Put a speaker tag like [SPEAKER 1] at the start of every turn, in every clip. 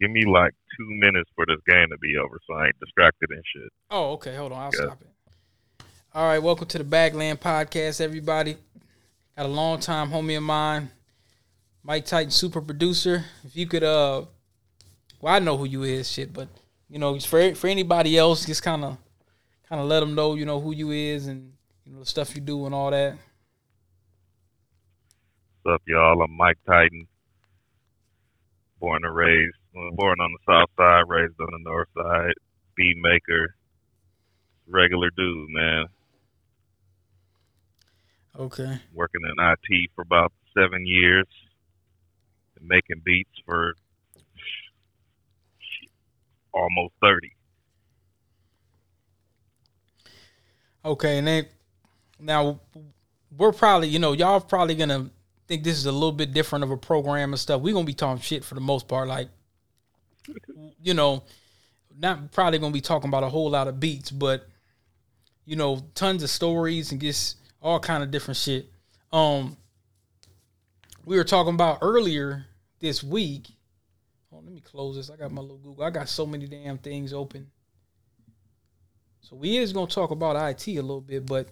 [SPEAKER 1] Give me like two minutes for this game to be over, so I ain't distracted and shit.
[SPEAKER 2] Oh, okay. Hold on. I'll
[SPEAKER 1] Yeah.
[SPEAKER 2] stop it. All right. Welcome to the Bagland Podcast, everybody. Got a long time homie of mine, Mike Titan, super producer. If you could, uh, well, I know who you is, shit, but you know, for for anybody else, just kind of, kind of let them know, you know, who you is and you know the stuff you do and all that.
[SPEAKER 1] What's up, y'all? I'm Mike Titan. Born and raised, born on the south side, raised on the north side. Beat maker, regular dude, man.
[SPEAKER 2] Okay.
[SPEAKER 1] Working in IT for about seven years, making beats for almost thirty.
[SPEAKER 2] Okay, and then now we're probably, you know, y'all probably gonna think this is a little bit different of a program and stuff. We're gonna be talking shit for the most part, like you know, not probably gonna be talking about a whole lot of beats, but you know, tons of stories and just all kind of different shit. Um we were talking about earlier this week. Oh, let me close this. I got my little Google. I got so many damn things open. So we is gonna talk about IT a little bit, but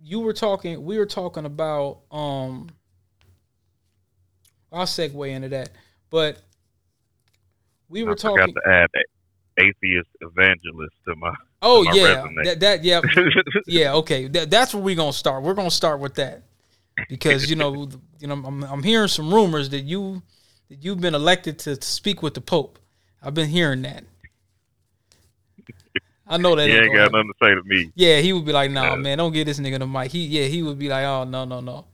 [SPEAKER 2] you were talking. We were talking about. Um, I'll segue into that, but we were
[SPEAKER 1] I
[SPEAKER 2] talking.
[SPEAKER 1] forgot to add atheist evangelist to my.
[SPEAKER 2] Oh
[SPEAKER 1] my
[SPEAKER 2] yeah,
[SPEAKER 1] resume.
[SPEAKER 2] that, that yeah yeah okay. That, that's where we're gonna start. We're gonna start with that because you know you know I'm, I'm hearing some rumors that you that you've been elected to, to speak with the Pope. I've been hearing that. I know that.
[SPEAKER 1] he
[SPEAKER 2] ain't
[SPEAKER 1] ain't got nothing to say to me.
[SPEAKER 2] Yeah, he would be like, "Nah,
[SPEAKER 1] Yeah.
[SPEAKER 2] man, don't get this nigga the mic." He, yeah, he would be like, "Oh, no, no, no."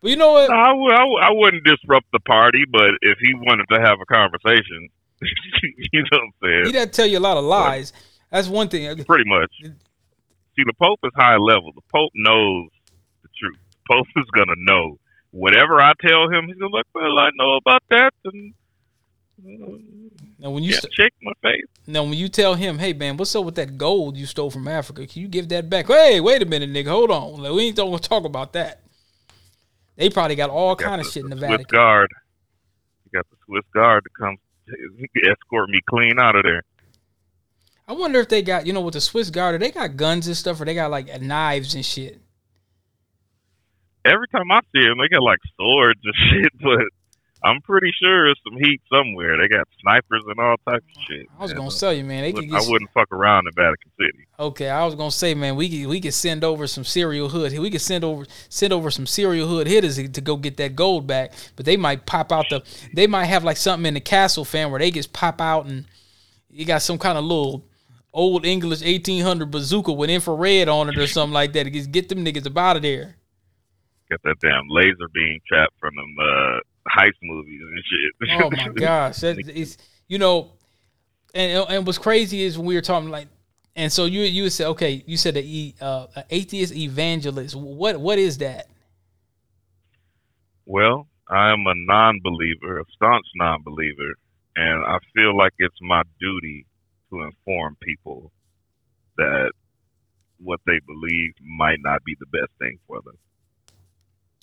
[SPEAKER 2] But you know what?
[SPEAKER 1] No, I, w- I, w- I wouldn't disrupt the party, but if he wanted to have a conversation, you know what I'm saying?
[SPEAKER 2] He doesn't tell you a lot of lies. That's one thing.
[SPEAKER 1] Pretty much. See, the Pope is high level. The Pope knows the truth. The Pope is gonna know whatever I tell him. He's gonna be like, well, I know about that, and
[SPEAKER 2] Now, when you
[SPEAKER 1] yeah,
[SPEAKER 2] st-
[SPEAKER 1] shake my face.
[SPEAKER 2] now when you tell him, "Hey, man, what's up with that gold you stole from Africa? Can you give that back?" Hey, wait a minute, nigga, hold on. Like, we ain't gonna talk about that. They probably got all
[SPEAKER 1] Got
[SPEAKER 2] kind of
[SPEAKER 1] the-
[SPEAKER 2] shit in the
[SPEAKER 1] Swiss
[SPEAKER 2] Vatican.
[SPEAKER 1] guard. You got the Swiss guard to come escort me clean out of there.
[SPEAKER 2] I wonder if they got, you know, with the Swiss Guard, they got guns and stuff, or they got like knives and shit.
[SPEAKER 1] every time I see them, they got like swords and shit, but I'm pretty sure it's some heat somewhere. They got snipers and all types of shit.
[SPEAKER 2] I was
[SPEAKER 1] man.
[SPEAKER 2] gonna tell you, man, they could
[SPEAKER 1] I wouldn't fuck around in Vatican City.
[SPEAKER 2] Okay, I was gonna say, man, we could we could send over some serial hood. We could send over send over some serial hood hitters to go get that gold back. But they might pop out the. They might have like something in the castle fan where they just pop out and you got some kind of little old English eighteen hundred bazooka with infrared on it or something like that. to Just get them niggas up out of there.
[SPEAKER 1] Got that damn laser beam trap from them uh, heist movies and shit.
[SPEAKER 2] Oh my gosh, that is you know, and and what's crazy is when we were talking like, and so you you said okay, you said the uh, atheist evangelist. What what is that?
[SPEAKER 1] well, I am a non-believer, a staunch non-believer, and I feel like it's my duty to inform people that what they believe might not be the best thing for them.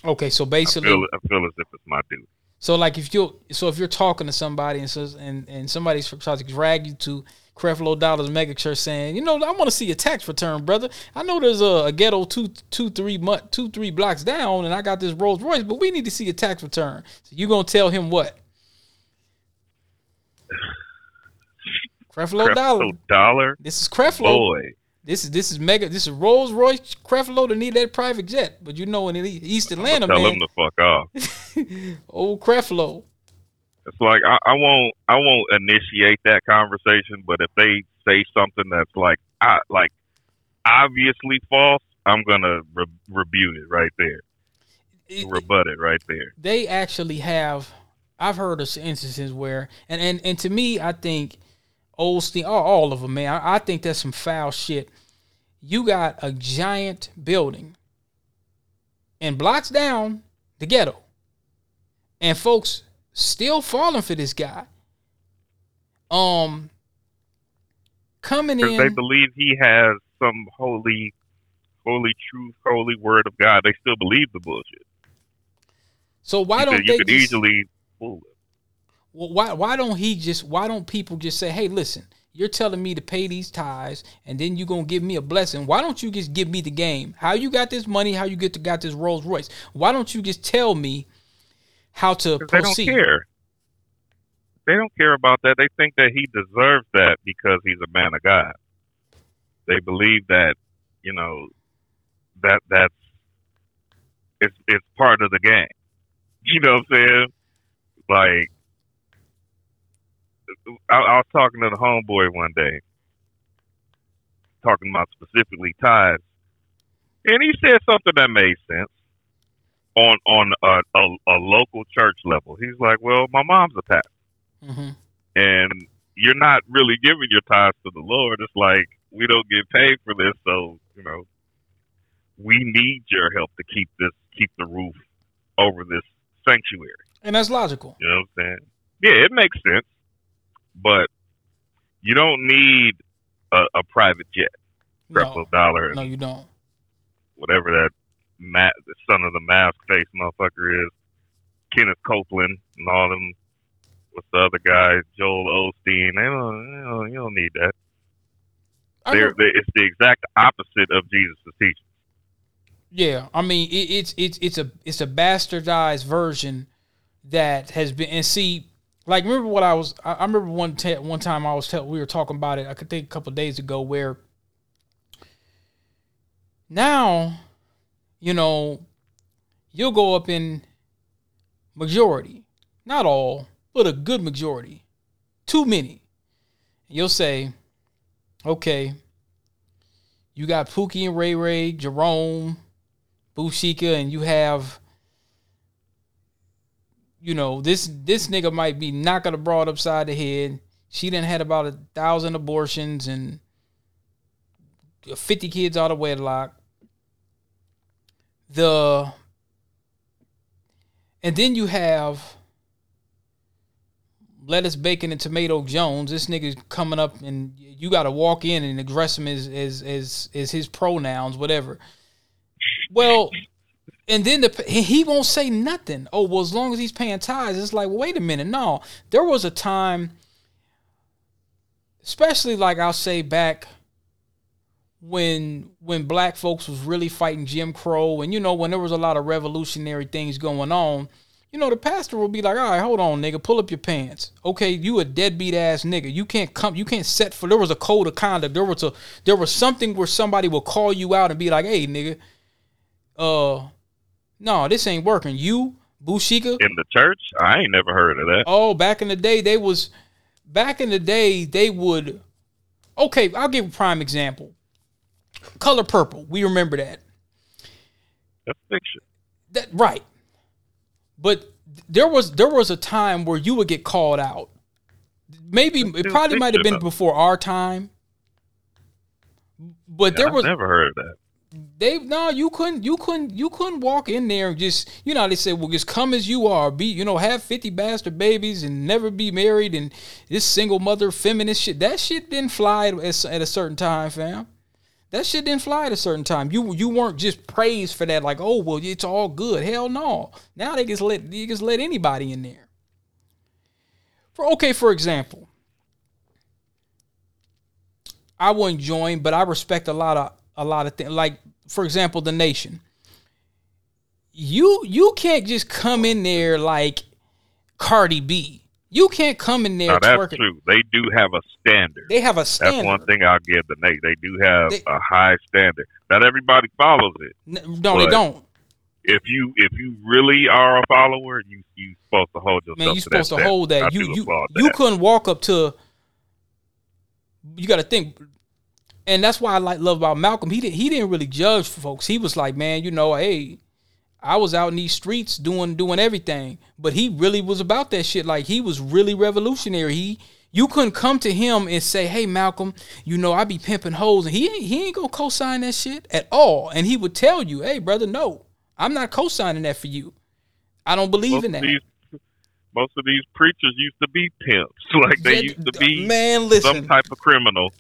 [SPEAKER 2] Okay, so
[SPEAKER 1] I
[SPEAKER 2] basically,
[SPEAKER 1] feel, I feel as if it's my duty.
[SPEAKER 2] so like if you so if you're talking to somebody and says and and somebody's trying to drag you to Creflo Dollar's mega church saying, you know, I want to see a tax return, brother. I know there's a, a ghetto two two three mu- two three blocks down, and I got this Rolls Royce, but we need to see a tax return. So you gonna tell him what? Creflo Dollar.
[SPEAKER 1] Dollar,
[SPEAKER 2] This is Creflo.
[SPEAKER 1] boy.
[SPEAKER 2] This is this is mega. This is Rolls Royce Creflo to need that private jet. But you know in East Atlanta,
[SPEAKER 1] Tell
[SPEAKER 2] man,
[SPEAKER 1] him to fuck off.
[SPEAKER 2] old Creflo.
[SPEAKER 1] It's like I, I won't I won't initiate that conversation, but if they say something that's like I like obviously false, I'm gonna re- rebut it right there,
[SPEAKER 2] It-
[SPEAKER 1] rebut it right there.
[SPEAKER 2] they actually have I've heard of instances where and and, and to me I think Osteen all, all of them man I, I think that's some foul shit. You got a giant building and blocks down the ghetto. And folks still falling for this guy. Um coming
[SPEAKER 1] in they believe he has some holy, holy truth, holy word of God. They still believe the bullshit.
[SPEAKER 2] so why
[SPEAKER 1] you
[SPEAKER 2] don't
[SPEAKER 1] could,
[SPEAKER 2] they
[SPEAKER 1] you could
[SPEAKER 2] just,
[SPEAKER 1] easily fool it.
[SPEAKER 2] Why why don't he just why don't people just say, hey, listen, you're telling me to pay these tithes and then you're gonna give me a blessing. Why don't you just give me the game? How you got this money, how you get to got this Rolls Royce? Why don't you just tell me how to proceed?
[SPEAKER 1] They don't care. They don't care about that. They think that he deserves that because he's a man of God. They believe that, you know, that that's it's it's part of the game. You know what I'm saying? Like I, I was talking to the homeboy one day, talking about specifically tithes, and he said something that made sense on on a, a, a local church level. He's like, "Well, my mom's a pastor, mm-hmm. and you're not really giving your tithes to the Lord. It's like we don't get paid for this, so you know, we need your help to keep this keep the roof over this sanctuary."
[SPEAKER 2] And that's logical.
[SPEAKER 1] You know what I'm saying? Yeah, it makes sense but you don't need a, a private jet,
[SPEAKER 2] no.
[SPEAKER 1] dollar.
[SPEAKER 2] No, you don't.
[SPEAKER 1] Whatever that ma- the son of the mask face motherfucker is, Kenneth Copeland and all them. What's the other guy? Joel Osteen. They don't. You don't, you don't need that. They're, they, it's the exact opposite of Jesus' teaching.
[SPEAKER 2] Yeah, I mean it, it's it's it's a it's a bastardized version that has been and see like remember what I was I, I remember one te- one time I was tell, we were talking about it I could think a couple days ago where now you know you'll go up in majority not all but a good majority too many. You'll say okay you got Pookie and Ray Ray Jerome Bushika and you have you know, this this nigga might be knocking a broad upside the head. She done had about a thousand abortions and fifty kids out of wedlock. The and then you have lettuce, bacon, and tomato Jones. This nigga's coming up and you got to walk in and address him as as as as his pronouns, whatever. Well, and then the, he won't say nothing. Oh, well, as long as he's paying tithes, it's like, wait a minute. No, there was a time, especially like I'll say back when when black folks was really fighting Jim Crow, and you know when there was a lot of revolutionary things going on. You know, the pastor will be like, all right, hold on, nigga, pull up your pants. Okay, you a deadbeat ass nigga. You can't come, you can't set for there was a code of conduct. There was a there was something where somebody will call you out and be like, hey, nigga, uh, no, this ain't working. You, Bushika.
[SPEAKER 1] In the church? I ain't never heard of that.
[SPEAKER 2] Oh, back in the day, they was back in the day, they would okay, I'll give a prime example. Color purple. We remember that.
[SPEAKER 1] That's fiction.
[SPEAKER 2] That right. But there was there was a time where you would get called out. Maybe it probably might have been before our time. But yeah, there was
[SPEAKER 1] I've never heard of that
[SPEAKER 2] they no, you couldn't, you couldn't, you couldn't walk in there and just, you know, they said, well, just come as you are, be, you know, have fifty bastard babies and never be married and this single mother feminist shit. That shit didn't fly at, at a certain time, fam. That shit didn't fly at a certain time. You you weren't just praised for that, like, oh well, it's all good. Hell no. Now they just let you just let anybody in there. For okay, for example, I wouldn't join, but I respect a lot of a lot of things. Like for example, the nation. You you can't just come in there like Cardi B. You can't come in there.
[SPEAKER 1] Now, that's twerking. true. They do have a standard.
[SPEAKER 2] They have a standard.
[SPEAKER 1] That's one thing I'll give the Nate. They do have they, a high standard. Not everybody follows it.
[SPEAKER 2] No, they don't.
[SPEAKER 1] If you if you really are a follower, you you supposed to hold yourself.
[SPEAKER 2] Man, you supposed
[SPEAKER 1] to,
[SPEAKER 2] to hold that.
[SPEAKER 1] I
[SPEAKER 2] you you you couldn't walk up to. You got to think and that's why I like love about Malcolm. He didn't he didn't really judge folks. He was like, man, you know, hey, I was out in these streets doing doing everything, but he really was about that shit. Like he was really revolutionary. He you couldn't come to him and say, "Hey, Malcolm, you know I be pimping hoes," and he ain't, he ain't gonna co-sign that shit at all. And he would tell you, "Hey, brother, no, I'm not co-signing that for you. I don't believe most in that."
[SPEAKER 1] These, most of these preachers used to be pimps, like they used to be
[SPEAKER 2] man, listen,
[SPEAKER 1] some type of criminal.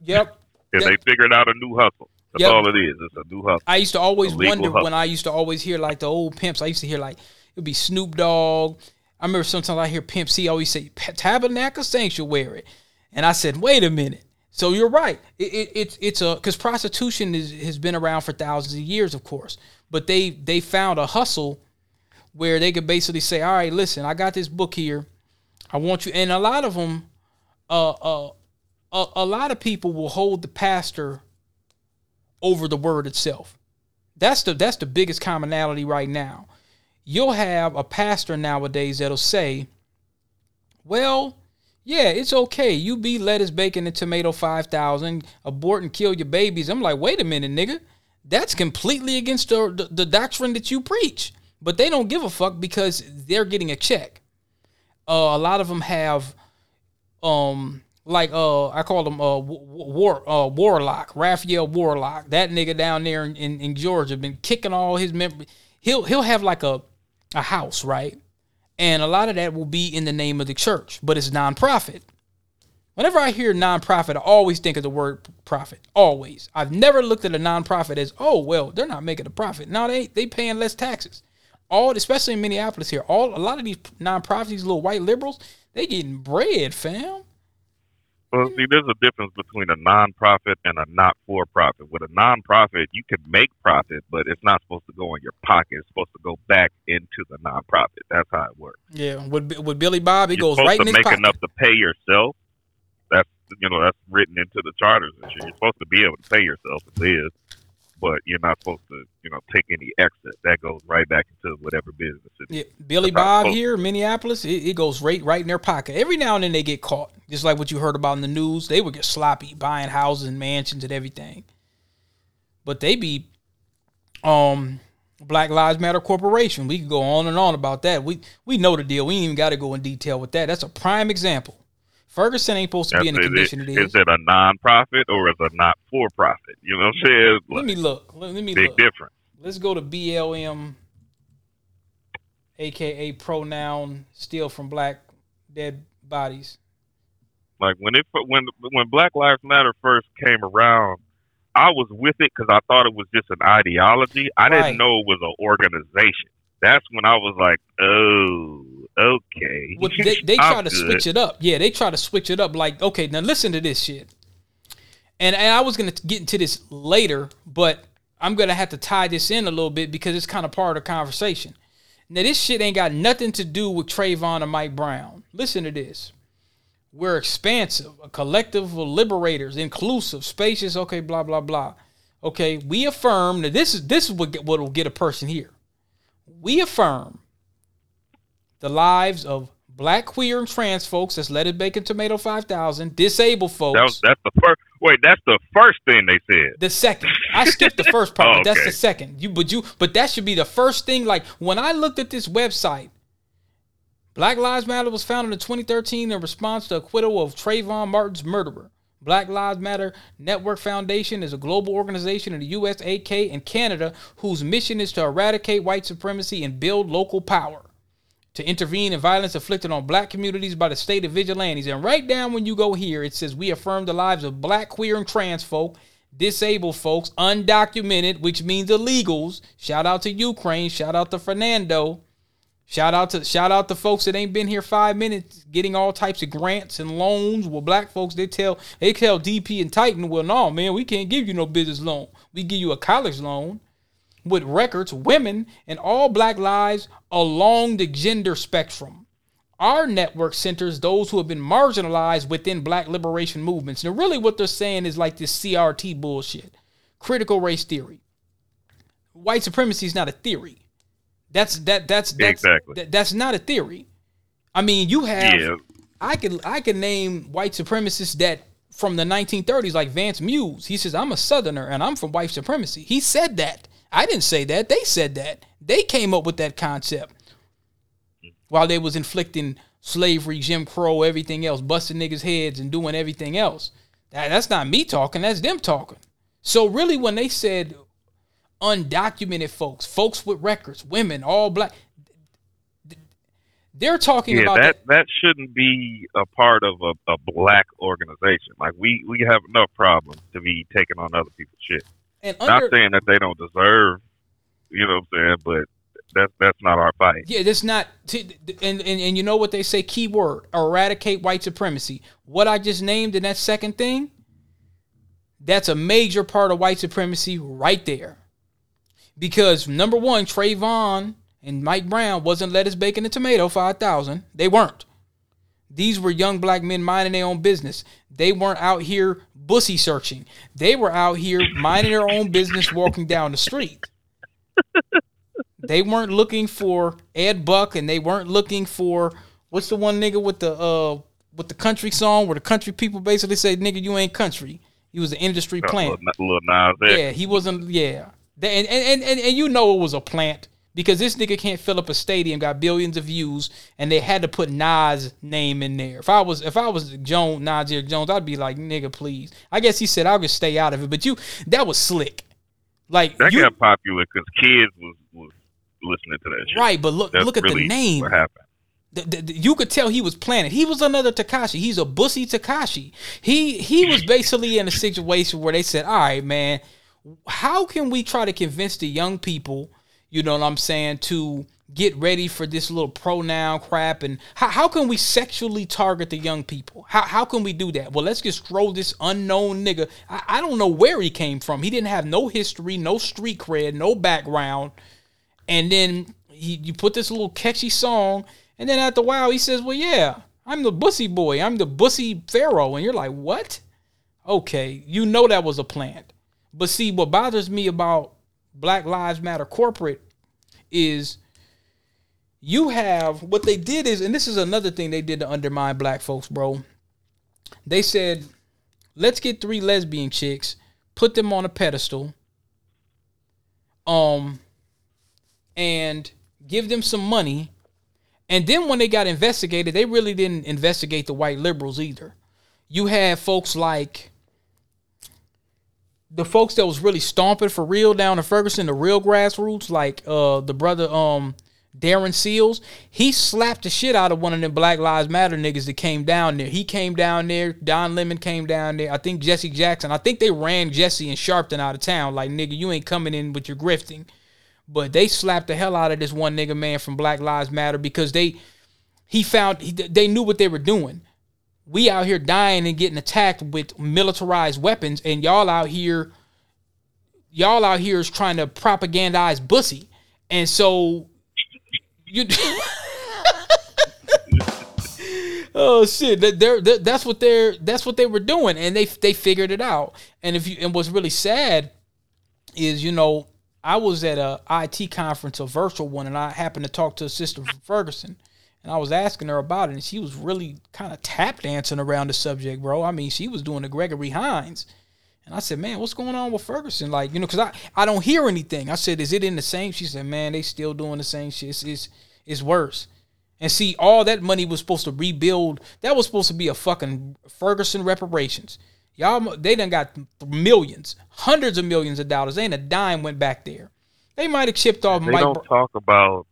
[SPEAKER 2] Yep,
[SPEAKER 1] and they figured out a new hustle. That's yep. all it is. It's a new hustle.
[SPEAKER 2] I used to always wonder hustle. when I used to always hear like the old pimps. I used to hear like it'd be Snoop Dogg. I I remember sometimes I hear Pimp C always say tabernacle sanctuary, and I said, wait a minute. So you're right. It, it, it's it's a because prostitution is, has been around for thousands of years, of course. But they they found a hustle where they could basically say, all right, listen, I got this book here. I want you, and a lot of them, uh, uh, a, a lot of people will hold the pastor over the word itself. That's the that's the biggest commonality right now. You'll have a pastor nowadays that'll say, "Well, yeah, it's okay. You be lettuce, bacon, and tomato five thousand, abort and kill your babies." I'm like, wait a minute, nigga. That's completely against the, the, the doctrine that you preach. But they don't give a fuck because they're getting a check. Uh, a lot of them have, um, like uh, I call him uh, War uh, Warlock, Raphael Warlock. That nigga down there in, in, in Georgia been kicking all his members. He'll he'll have like a a house, right? And a lot of that will be in the name of the church, but it's nonprofit. Whenever I hear nonprofit, I always think of the word profit. Always. I've never looked at a nonprofit as, oh well, they're not making a profit. No, they they paying less taxes. All especially in Minneapolis here, all a lot of these nonprofits, these little white liberals, they getting bread, fam.
[SPEAKER 1] Well, see, there's a difference between a nonprofit and a not-for-profit. With a nonprofit, you can make profit, but it's not supposed to go in your pocket. It's supposed to go back into the nonprofit. That's how it works.
[SPEAKER 2] Yeah, with with Billy Bob, he You're goes right in
[SPEAKER 1] his
[SPEAKER 2] make
[SPEAKER 1] pocket. enough to pay yourself. That's you know that's written into the charters and shit. You're supposed to be able to pay yourself. It is but you're not supposed to, you know, take any exit. That goes right back into whatever business it is.
[SPEAKER 2] Yeah, Billy Bob here, Minneapolis, it, it, goes right right in their pocket. Every now and then they get caught, just like what you heard about in the news. They would get sloppy buying houses and mansions and everything, but they be, um, Black Lives Matter Corporation. We could go on and on about that. We we know the deal. We ain't even got to go in detail with that. That's a prime example. Ferguson ain't supposed to be in the condition it, it is.
[SPEAKER 1] Is it a non-profit or is it not for profit? You know what I'm saying?
[SPEAKER 2] Let me look. Let, me
[SPEAKER 1] big
[SPEAKER 2] look.
[SPEAKER 1] difference.
[SPEAKER 2] Let's go to BLM, aka pronoun steal from black dead bodies.
[SPEAKER 1] Like when it when when Black Lives Matter first came around, I was with it because I thought it was just an ideology. I right. didn't know it was an organization. That's when I was like, oh okay.
[SPEAKER 2] Well, they, they try to good. switch it up. Yeah, they try to switch it up. Like, okay, now listen to this shit. And, and I was gonna get into this later, but I'm gonna have to tie this in a little bit because it's kind of part of the conversation. Now, this shit ain't got nothing to do with Trayvon or Mike Brown. Listen to this. We're expansive, a collective of liberators, inclusive, spacious. Okay, blah blah blah. Okay, we affirm that this is this is what what will get a person here. We affirm the lives of black, queer, and trans folks. That's Lettuce Bacon Tomato 5000. Disabled folks.
[SPEAKER 1] That was, that's the first. Wait, that's the first thing they said.
[SPEAKER 2] The second. I skipped the first part. oh, okay. That's the second. You, but you, but that should be the first thing. Like when I looked at this website, Black Lives Matter was founded in 2013 in response to acquittal of Trayvon Martin's murderer. Black Lives Matter Network Foundation is a global organization in the US, AK, and Canada whose mission is to eradicate white supremacy and build local power to intervene in violence inflicted on black communities by the state of vigilantes. And right down when you go here, it says we affirm the lives of black, queer, and trans folk, disabled folks, undocumented, which means illegals. Shout out to Ukraine. Shout out to Fernando. Shout out to shout out to folks that ain't been here five minutes, getting all types of grants and loans. Well, black folks they tell they tell DP and Titan, well, no, man, we can't give you no business loan. We give you a college loan with records, women, and all black lives along the gender spectrum. Our network centers those who have been marginalized within black liberation movements. And really, what they're saying is like this CRT bullshit critical race theory. White supremacy is not a theory. That's that that's that's exactly. That, that's not a theory. I mean, you have yeah. I could I could name white supremacists that from the 1930s like Vance Muse. He says I'm a southerner and I'm from white supremacy. He said that. I didn't say that. They said that. They came up with that concept while they was inflicting slavery, Jim Crow, everything else, busting niggas' heads and doing everything else. That, that's not me talking. That's them talking. So really, when they said undocumented folks, folks with records, women, all black, they're talking
[SPEAKER 1] yeah,
[SPEAKER 2] about
[SPEAKER 1] that, that. That shouldn't be a part of a, a black organization. Like we we have enough problems to be taking on other people's shit. And under, Not saying that they don't deserve, you know what I'm saying, but that's that's not our fight.
[SPEAKER 2] Yeah, that's not. T- and, and and you know what they say? Keyword: eradicate white supremacy. What I just named in that second thing, that's a major part of white supremacy right there. Because number one, Trayvon and Mike Brown wasn't lettuce, bacon, and tomato five thousand. They weren't. These were young black men minding their own business. They weren't out here bussy searching. They were out here minding their own business, walking down the street. they weren't looking for Ed Buck, and they weren't looking for what's the one nigga with the uh with the country song where the country people basically say, "Nigga, you ain't country." He was an industry plant.
[SPEAKER 1] Little, little
[SPEAKER 2] Yeah, he wasn't. Yeah, and, and and and you know it was a plant because this nigga can't fill up a stadium, got billions of views, and they had to put Nas name in there. If I was if I was Jones, Nasir Jones, I'd be like, nigga, please. I guess he said I'll just stay out of it. But you, that was slick. Like
[SPEAKER 1] that
[SPEAKER 2] you,
[SPEAKER 1] got popular because kids was was listening to that shit.
[SPEAKER 2] right, but look
[SPEAKER 1] That's
[SPEAKER 2] look at
[SPEAKER 1] really
[SPEAKER 2] the name.
[SPEAKER 1] What happened?
[SPEAKER 2] The- the- the- you could tell he was planning. He was another Tekashi. He's a bussy Tekashi. He he was basically in a situation where they said, "All right, man, how can we try to convince the young people, you know what I'm saying, to get ready for this little pronoun crap and how, how can we sexually target the young people? How, how can we do that? Well, let's just throw this unknown nigga. I, I don't know where he came from. He didn't have no history, no street cred, no background and then he, you put this little catchy song, and then after a while he says, "Well, yeah, I'm the bussy boy, I'm the bussy pharaoh," and you're like, "What?" Okay, you know that was a plant. But see, what bothers me about Black Lives Matter corporate is you have what they did is, and this is another thing they did to undermine black folks, bro. They said, let's get three lesbian chicks, put them on a pedestal, um, and give them some money. And then when they got investigated, they really didn't investigate the white liberals either. You had folks like the folks that was really stomping for real down in Ferguson, the real grassroots, like uh the brother um Darren Seals, he slapped the shit out of one of them Black Lives Matter niggas that came down there. He came down there. Don Lemon came down there. I think Jesse Jackson. I think they ran Jesse and Sharpton out of town. Like nigga, you ain't coming in with your grifting. But they slapped the hell out of this one nigga man from Black Lives Matter because they he found he, they knew what they were doing. We out here dying and getting attacked with militarized weapons, and y'all out here, y'all out here is trying to propagandize bussy, and so you. oh shit! They're, they're- that's what they're that's what they were doing, and they they figured it out. And if you and what's really sad is you know I was at a IT conference, a virtual one, and I happened to talk to a sister from Ferguson, and I was asking her about it, and she was really kind of tap dancing around the subject, bro. I mean, she was doing the Gregory Hines. And I said, man, what's going on with Ferguson? Like, you know, because I, I don't hear anything. I said, is it in the same? She said, man, they still doing the same shit. It's, it's, it's worse. And see, all that money was supposed to rebuild. That was supposed to be a fucking Ferguson reparations. Y'all, they done got millions, hundreds of millions of dollars. Ain't a dime went back there. They might have chipped off
[SPEAKER 1] They
[SPEAKER 2] Mike.
[SPEAKER 1] don't
[SPEAKER 2] Br-
[SPEAKER 1] talk about.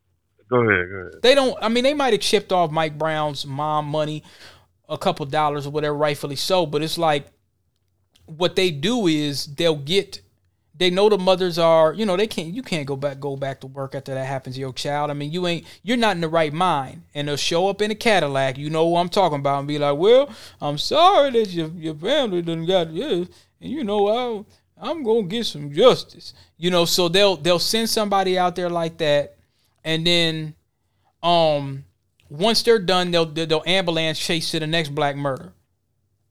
[SPEAKER 1] Go ahead.
[SPEAKER 2] They don't. I mean, they might have chipped off Mike Brown's mom money, a couple dollars or whatever, rightfully so. But it's like what they do is they'll get. They know the mothers are, you know, they can't. You can't go back, go back to work after that happens to your child. I mean, you ain't. You're not in the right mind, and they'll show up in a Cadillac. You know what I'm talking about, and be like, "Well, I'm sorry that your your family didn't got this, and you know, I I'm gonna get some justice." You know, so they'll they'll send somebody out there like that, and then um once they're done they'll they'll ambulance chase to the next black murder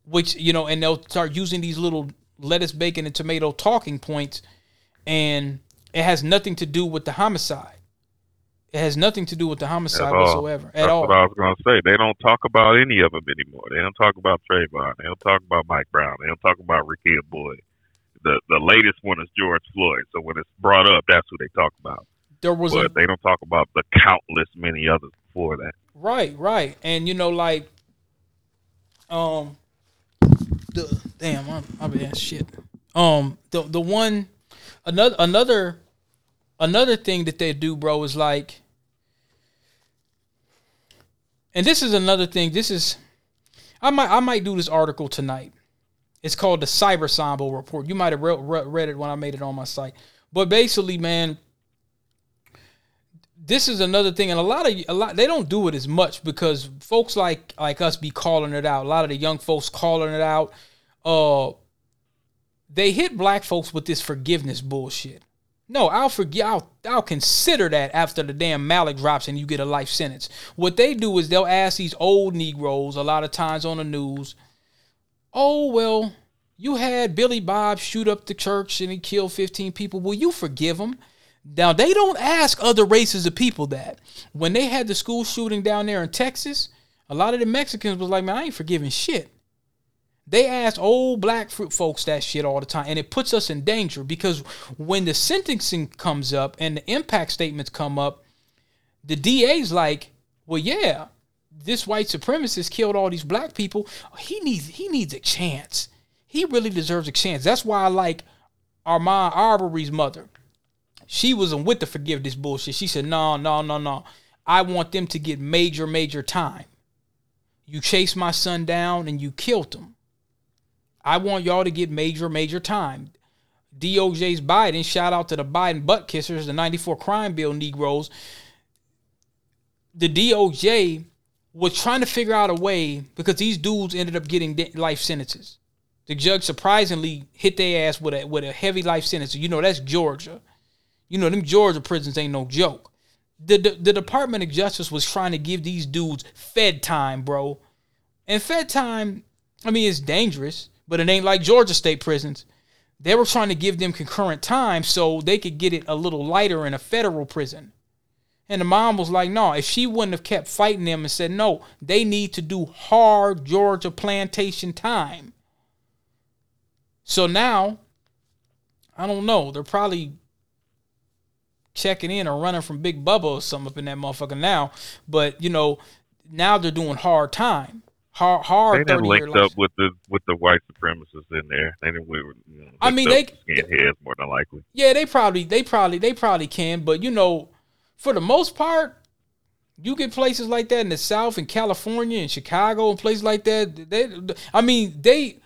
[SPEAKER 2] which you know and they'll start using these little lettuce bacon and tomato talking points and it has nothing to do with the homicide it has nothing to do with the homicide
[SPEAKER 1] At all.
[SPEAKER 2] whatsoever at
[SPEAKER 1] That's
[SPEAKER 2] all
[SPEAKER 1] what I was gonna say. They don't talk about any of them anymore. They don't talk about Trayvon. They don't talk about Mike Brown. They don't talk about Rekia Boyd. The the latest one is George Floyd. So when it's brought up, that's who they talk about.
[SPEAKER 2] There was a
[SPEAKER 1] But they don't talk about the countless many others before that.
[SPEAKER 2] Right, right. And you know, like um the damn I'm I'm mean shit. Um the the one another another another thing that they do, bro, is like and this is another thing, this is I might I might do this article tonight. It's called the Cyber Sambo Report. You might have re- re- read it when I made it on my site. But basically, man, this is another thing, and a lot of a lot they don't do it as much because folks like like us be calling it out. A lot of the young folks calling it out. Uh, they hit black folks with this forgiveness bullshit. No, I'll forgive. I'll, I'll consider that after the damn mallet drops and you get a life sentence. What they do is they'll ask these old Negroes a lot of times on the news, "Oh well, you had Billy Bob shoot up the church and he killed 15 people. Will you forgive him?" Now they don't ask other races of people that. When they had the school shooting down there in Texas, a lot of the Mexicans was like, "Man, I ain't forgiving shit." They ask old black fruit folks that shit all the time, and it puts us in danger because when the sentencing comes up and the impact statements come up, the DA's like, "Well, yeah, this white supremacist killed all these black people. He needs he needs a chance. He really deserves a chance." That's why I like Ahmaud Arbery's mother. She wasn't with the forgiveness bullshit. She said, "No, no, no, no. I want them to get major, major time. You chased my son down and you killed him." I want y'all to get major, major time. DOJ's Biden, shout out to the Biden butt kissers, the 94 crime bill Negroes. The DOJ was trying to figure out a way because these dudes ended up getting life sentences. The judge surprisingly hit their ass with a with a heavy life sentence. You know that's Georgia. You know them Georgia prisons ain't no joke. The, the, the Department of Justice was trying to give these dudes Fed time, bro. And Fed time, I mean, it's dangerous but it ain't like Georgia state prisons. They were trying to give them concurrent time so they could get it a little lighter in a federal prison. And the mom was like, no, if she wouldn't have kept fighting them and said, no, they need to do hard Georgia plantation time. So now, I don't know. They're probably checking in or running from Big Bubba or something up in that motherfucker now. But, you know, now they're doing hard time hard, hard.
[SPEAKER 1] They didn't linked up with the with the white supremacists in there. They didn't. You know,
[SPEAKER 2] I mean, they can
[SPEAKER 1] heads more than likely.
[SPEAKER 2] Yeah, they probably, they probably, they probably can. But you know, for the most part, you get places like that in the South, in California, and Chicago, and places like that. They, I mean, they,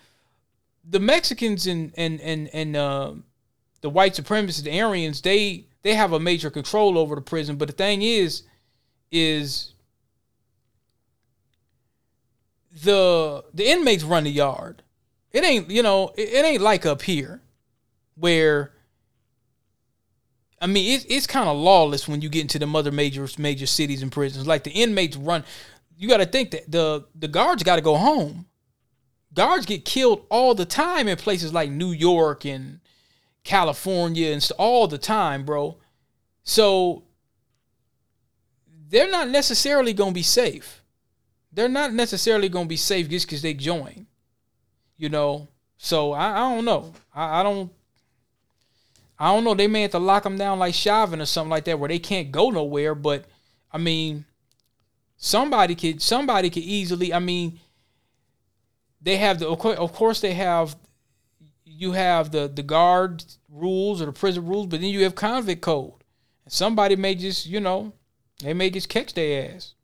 [SPEAKER 2] the Mexicans and and and and uh, the white supremacists, the Aryans, they they have a major control over the prison. But the thing is, is the the inmates run the yard. It ain't you know it, it ain't like up here where I mean it, it's kind of lawless when you get into the other major major cities and prisons. Like the inmates run. You got to think that the the guards got to go home. Guards get killed all the time in places like New York and California and all the time, bro. So they're not necessarily going to be safe they're not necessarily going to be safe just because they join. You know, so I, I don't know. I, I, don't. I don't know. They may have to lock them down like Chauvin or something like that, where they can't go nowhere. But I mean, somebody could. Somebody could easily. I mean, they have the. Of course, they have. You have the the guard rules or the prison rules, but then you have convict code. And somebody may just, you know, they may just catch their ass.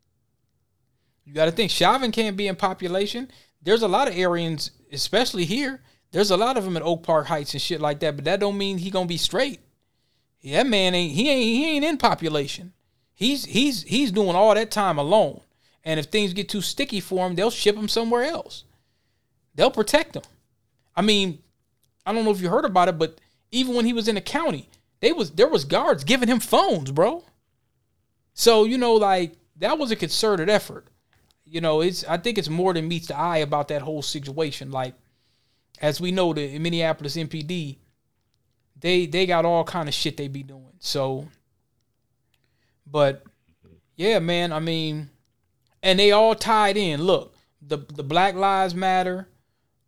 [SPEAKER 2] You got to think Chauvin can't be in population. There's a lot of Aryans, especially here. There's a lot of them in Oak Park Heights and shit like that, but that don't mean he gonna be straight. Yeah, man ain't he ain't he ain't in population. He's he's he's doing all that time alone. And if things get too sticky for him, they'll ship him somewhere else. They'll protect him. I mean, I don't know if you heard about it, but even when he was in the county, they was there was guards giving him phones, bro. So you know, like that was a concerted effort you know, it's I think it's more than meets the eye about that whole situation. Like, as we know, the Minneapolis MPD, they they got all kind of shit they be doing. So, but yeah, man, I mean, and they all tied in. Look, the the Black Lives Matter,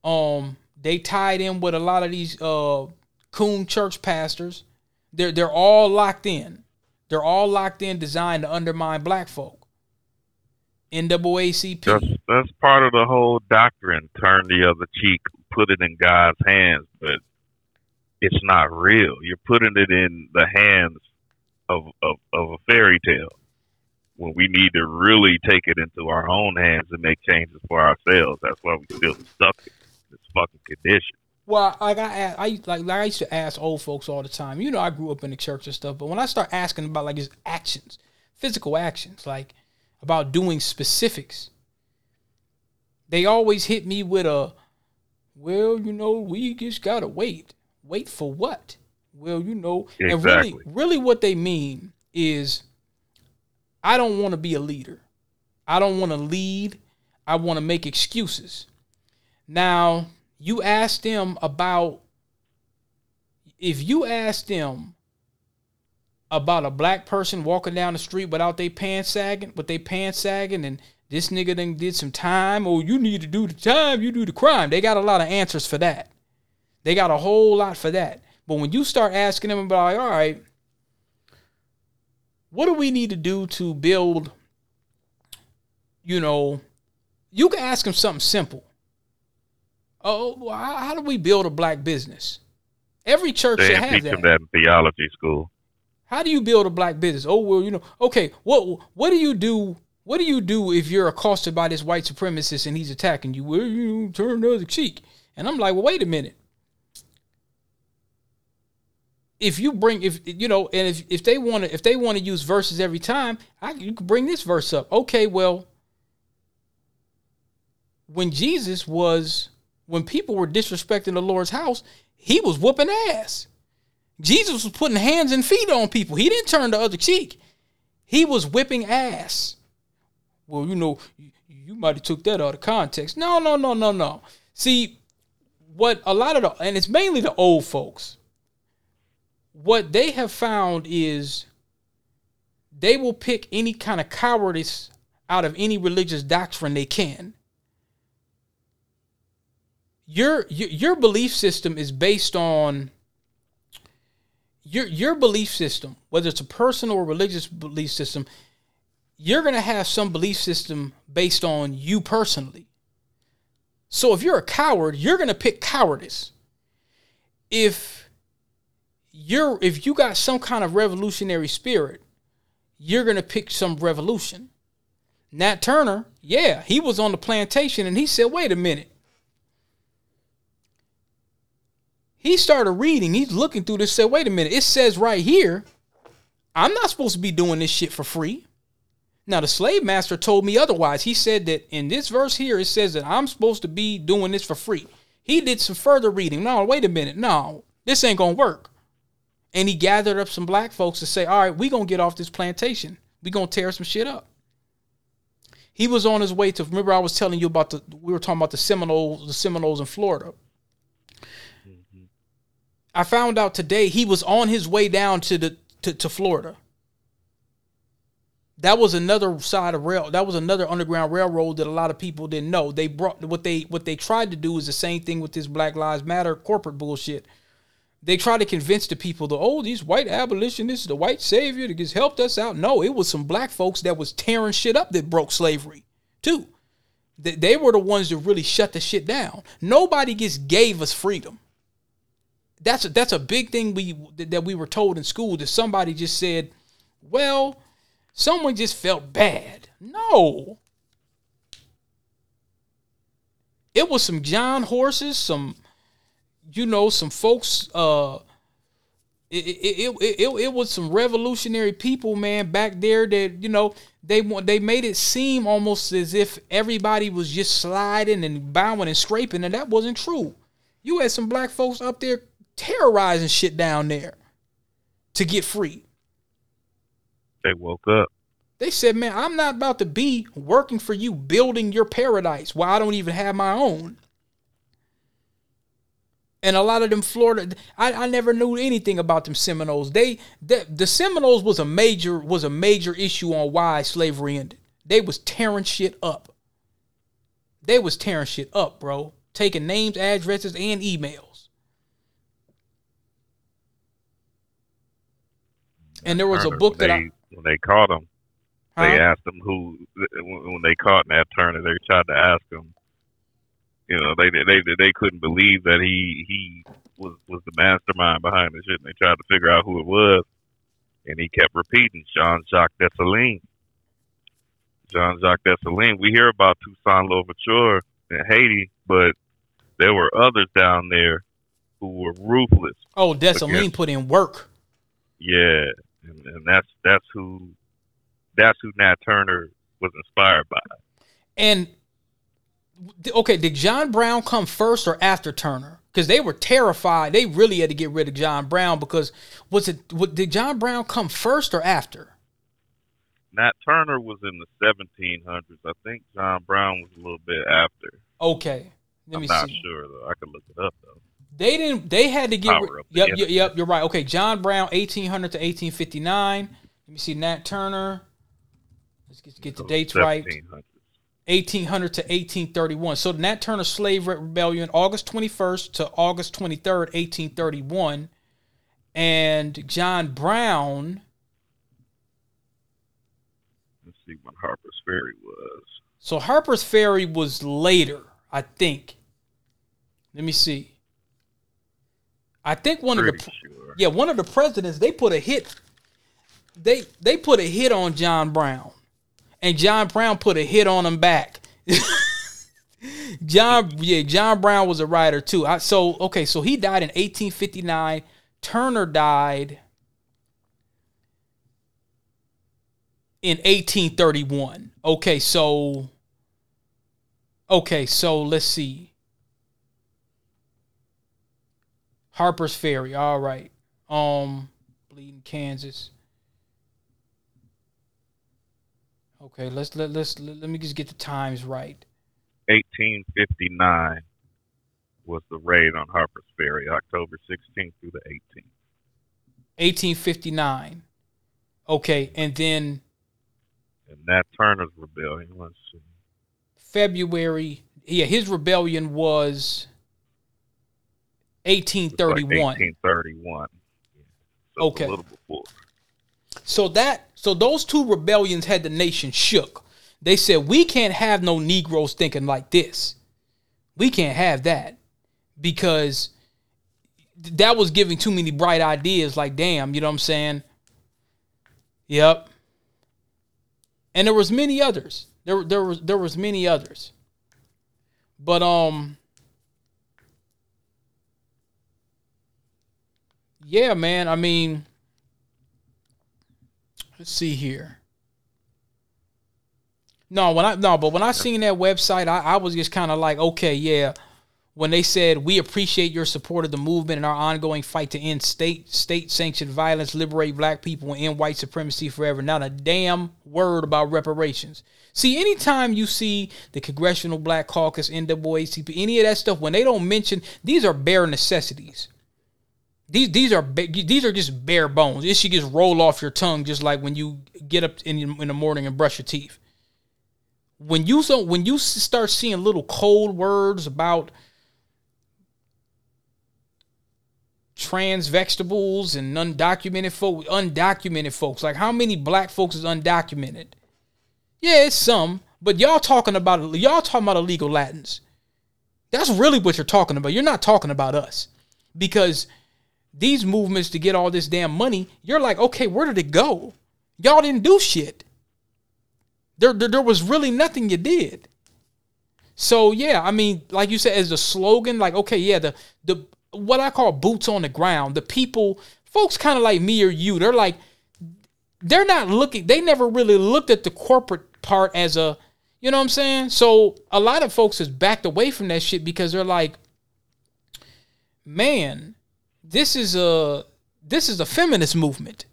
[SPEAKER 2] um, they tied in with a lot of these uh coon church pastors. They're they're all locked in. They're all locked in, designed to undermine black folk. NAACP.
[SPEAKER 1] That's, that's part of the whole doctrine. Turn the other cheek, put it in God's hands, but it's not real. You're putting it in the hands of, of, of a fairy tale when we need to really take it into our own hands and make changes for ourselves. That's why we still stuck this fucking condition.
[SPEAKER 2] Well, like I, I like, like I used to ask old folks all the time. You know, I grew up in the church and stuff, but when I start asking about like his actions, physical actions, like about doing specifics. They always hit me with a, well, you know, we just gotta wait. Wait for what? Well, you know,
[SPEAKER 1] Exactly.
[SPEAKER 2] and really, really, what they mean is, I don't want to be a leader. I don't want to lead. I want to make excuses. Now, you ask them about if you ask them about a black person walking down the street without they pants sagging, with they pants sagging, and this nigga then did some time, or you need to do the time, you do the crime. They got a lot of answers for that. They got a whole lot for that. But when you start asking them about, like, all right, what do we need to do to build, you know, you can ask them something simple. Oh, how, how do we build a black business? Every church
[SPEAKER 1] They
[SPEAKER 2] should have
[SPEAKER 1] teach
[SPEAKER 2] that.
[SPEAKER 1] them that in theology school.
[SPEAKER 2] How do you build a black business? Oh well, you know, okay. What what do you do? What do you do if you're accosted by this white supremacist and he's attacking you? Well, you turn the other cheek. And I'm like, well, wait a minute. If you bring, if you know, and if if they want to, if they want to use verses every time, I, you can bring this verse up. Okay, well, when Jesus was, when people were disrespecting the Lord's house, he was whooping ass. Jesus was putting hands and feet on people. He didn't turn the other cheek. He was whipping ass. Well, you know, you, you might have took that out of context. No, no, no, no, no. See, what a lot of the and it's mainly the old folks. What they have found is they will pick any kind of cowardice out of any religious doctrine they can. Your your, belief system is based on your your belief system, whether it's a personal or religious belief system, you're gonna have some belief system based on you personally. So if you're a coward, you're gonna pick cowardice. If you're if you got some kind of revolutionary spirit, you're gonna pick some revolution. Nat Turner, yeah, he was on the plantation and he said, wait a minute. He started reading. He's looking through this. Said, "Wait a minute! It says right here, I'm not supposed to be doing this shit for free." Now the slave master told me otherwise. He said that in this verse here, it says that I'm supposed to be doing this for free. He did some further reading. No, wait a minute. No, this ain't gonna work. And he gathered up some black folks to say, "All right, we gonna get off this plantation. We gonna tear some shit up." He was on his way to. Remember, I was telling you about the. We were talking about the Seminoles, the Seminoles in Florida. I found out today he was on his way down to the to, to Florida. That was another side of rail. That was another underground railroad that a lot of people didn't know. They brought what they what they tried to do is the same thing with this Black Lives Matter corporate bullshit. They tried to convince the people that oh these white abolitionists, the white savior that just helped us out. No, it was some black folks that was tearing shit up that broke slavery too. They, they were the ones that really shut the shit down. Nobody just gave us freedom that's a, that's a big thing we that we were told in school that somebody just said, "Well, someone just felt bad." No. It was some John horses, some you know, some folks uh it, it, it, it, it was some revolutionary people, man, back there that, you know, they want they made it seem almost as if everybody was just sliding and bowing and scraping, and that wasn't true. You had some black folks up there terrorizing shit down there to get free.
[SPEAKER 1] They woke up.
[SPEAKER 2] They said, man, I'm not about to be working for you, building your paradise while I don't even have my own. And a lot of them Florida, I, I never knew anything about them Seminoles. They, they the Seminoles was a major was a major issue on why slavery ended. They was tearing shit up. They was tearing shit up, bro. Taking names, addresses, and emails. And there was a book that
[SPEAKER 1] they,
[SPEAKER 2] I
[SPEAKER 1] when they caught him, they asked him who when they caught Nat Turner. They tried to ask him. You know, they they they couldn't believe that he he was was the mastermind behind the shit. And they tried to figure out who it was, and he kept repeating Jean Jacques Dessalines. Jean Jacques Dessalines. We hear about Toussaint Louverture in Haiti, but there were others down there who were ruthless.
[SPEAKER 2] Oh, Dessalines put in work.
[SPEAKER 1] Yeah, and, and that's that's who that's who Nat Turner was inspired by.
[SPEAKER 2] And okay, did John Brown come first or after Turner? Because they were terrified. They really had to get rid of John Brown because was it? What, did John Brown come first or after?
[SPEAKER 1] Nat Turner was in the 1700s. I think John Brown was a little bit after.
[SPEAKER 2] Okay,
[SPEAKER 1] let I'm not see. sure though. I could look it up though.
[SPEAKER 2] They didn't. They had to get. Yep, yep, yep. You're right. Okay, John Brown, 1800 to 1859. Let me see. Nat Turner. Let's get, get the dates right. 1800 to 1831. So Nat Turner Slave Rebellion, August 21st to August 23rd, 1831. And John Brown.
[SPEAKER 1] Let's see when Harper's Ferry was.
[SPEAKER 2] So Harper's Ferry was later, I think. Let me see. I think one Pretty of the sure. yeah one of the presidents they put a hit. They they put a hit on John Brown, and John Brown put a hit on him back. John yeah John Brown was a writer too. I, so okay so he died in 1859. Turner died in 1831. Okay so okay so let's see. Harper's Ferry. All right. Um, bleeding Kansas. Okay, let's let let's let, let me just get the times right.
[SPEAKER 1] 1859 was the raid on Harper's Ferry, October 16th through the 18th.
[SPEAKER 2] 1859. Okay, and then.
[SPEAKER 1] And Nat Turner's rebellion. Let's see.
[SPEAKER 2] February. Yeah, his rebellion was 1831. Like
[SPEAKER 1] 1831.
[SPEAKER 2] So okay. So that so those two rebellions had the nation shook. They said we can't have no Negroes thinking like this. We can't have that because that was giving too many bright ideas. Like, damn, you know what I'm saying? Yep. And there was many others. There, there was there was many others. But um yeah, man. I mean, let's see here. No, when I no, but when I seen that website, I, I was just kind of like, okay, yeah. When they said we appreciate your support of the movement and our ongoing fight to end state state sanctioned violence, liberate black people, and end white supremacy forever. Not a damn word about reparations. See, anytime you see the Congressional Black Caucus, NAACP, any of that stuff, when they don't mention these are bare necessities. These these are these are just bare bones. It should just roll off your tongue, just like when you get up in in the morning and brush your teeth. When you so when you start seeing little cold words about trans vegetables and undocumented folks, undocumented folks, like how many black folks is undocumented? Yeah, it's some, but y'all talking about y'all talking about illegal Latins. That's really what you're talking about. You're not talking about us because these movements to get all this damn money, you're like, okay, where did it go? Y'all didn't do shit. There, there, there was really nothing you did. So yeah, I mean, like you said, as a slogan, like okay, yeah, the the what I call boots on the ground, the people, folks, kind of like me or you, they're like, they're not looking. They never really looked at the corporate part as a, you know what I'm saying? So a lot of folks has backed away from that shit because they're like, man, this is a this is a feminist movement,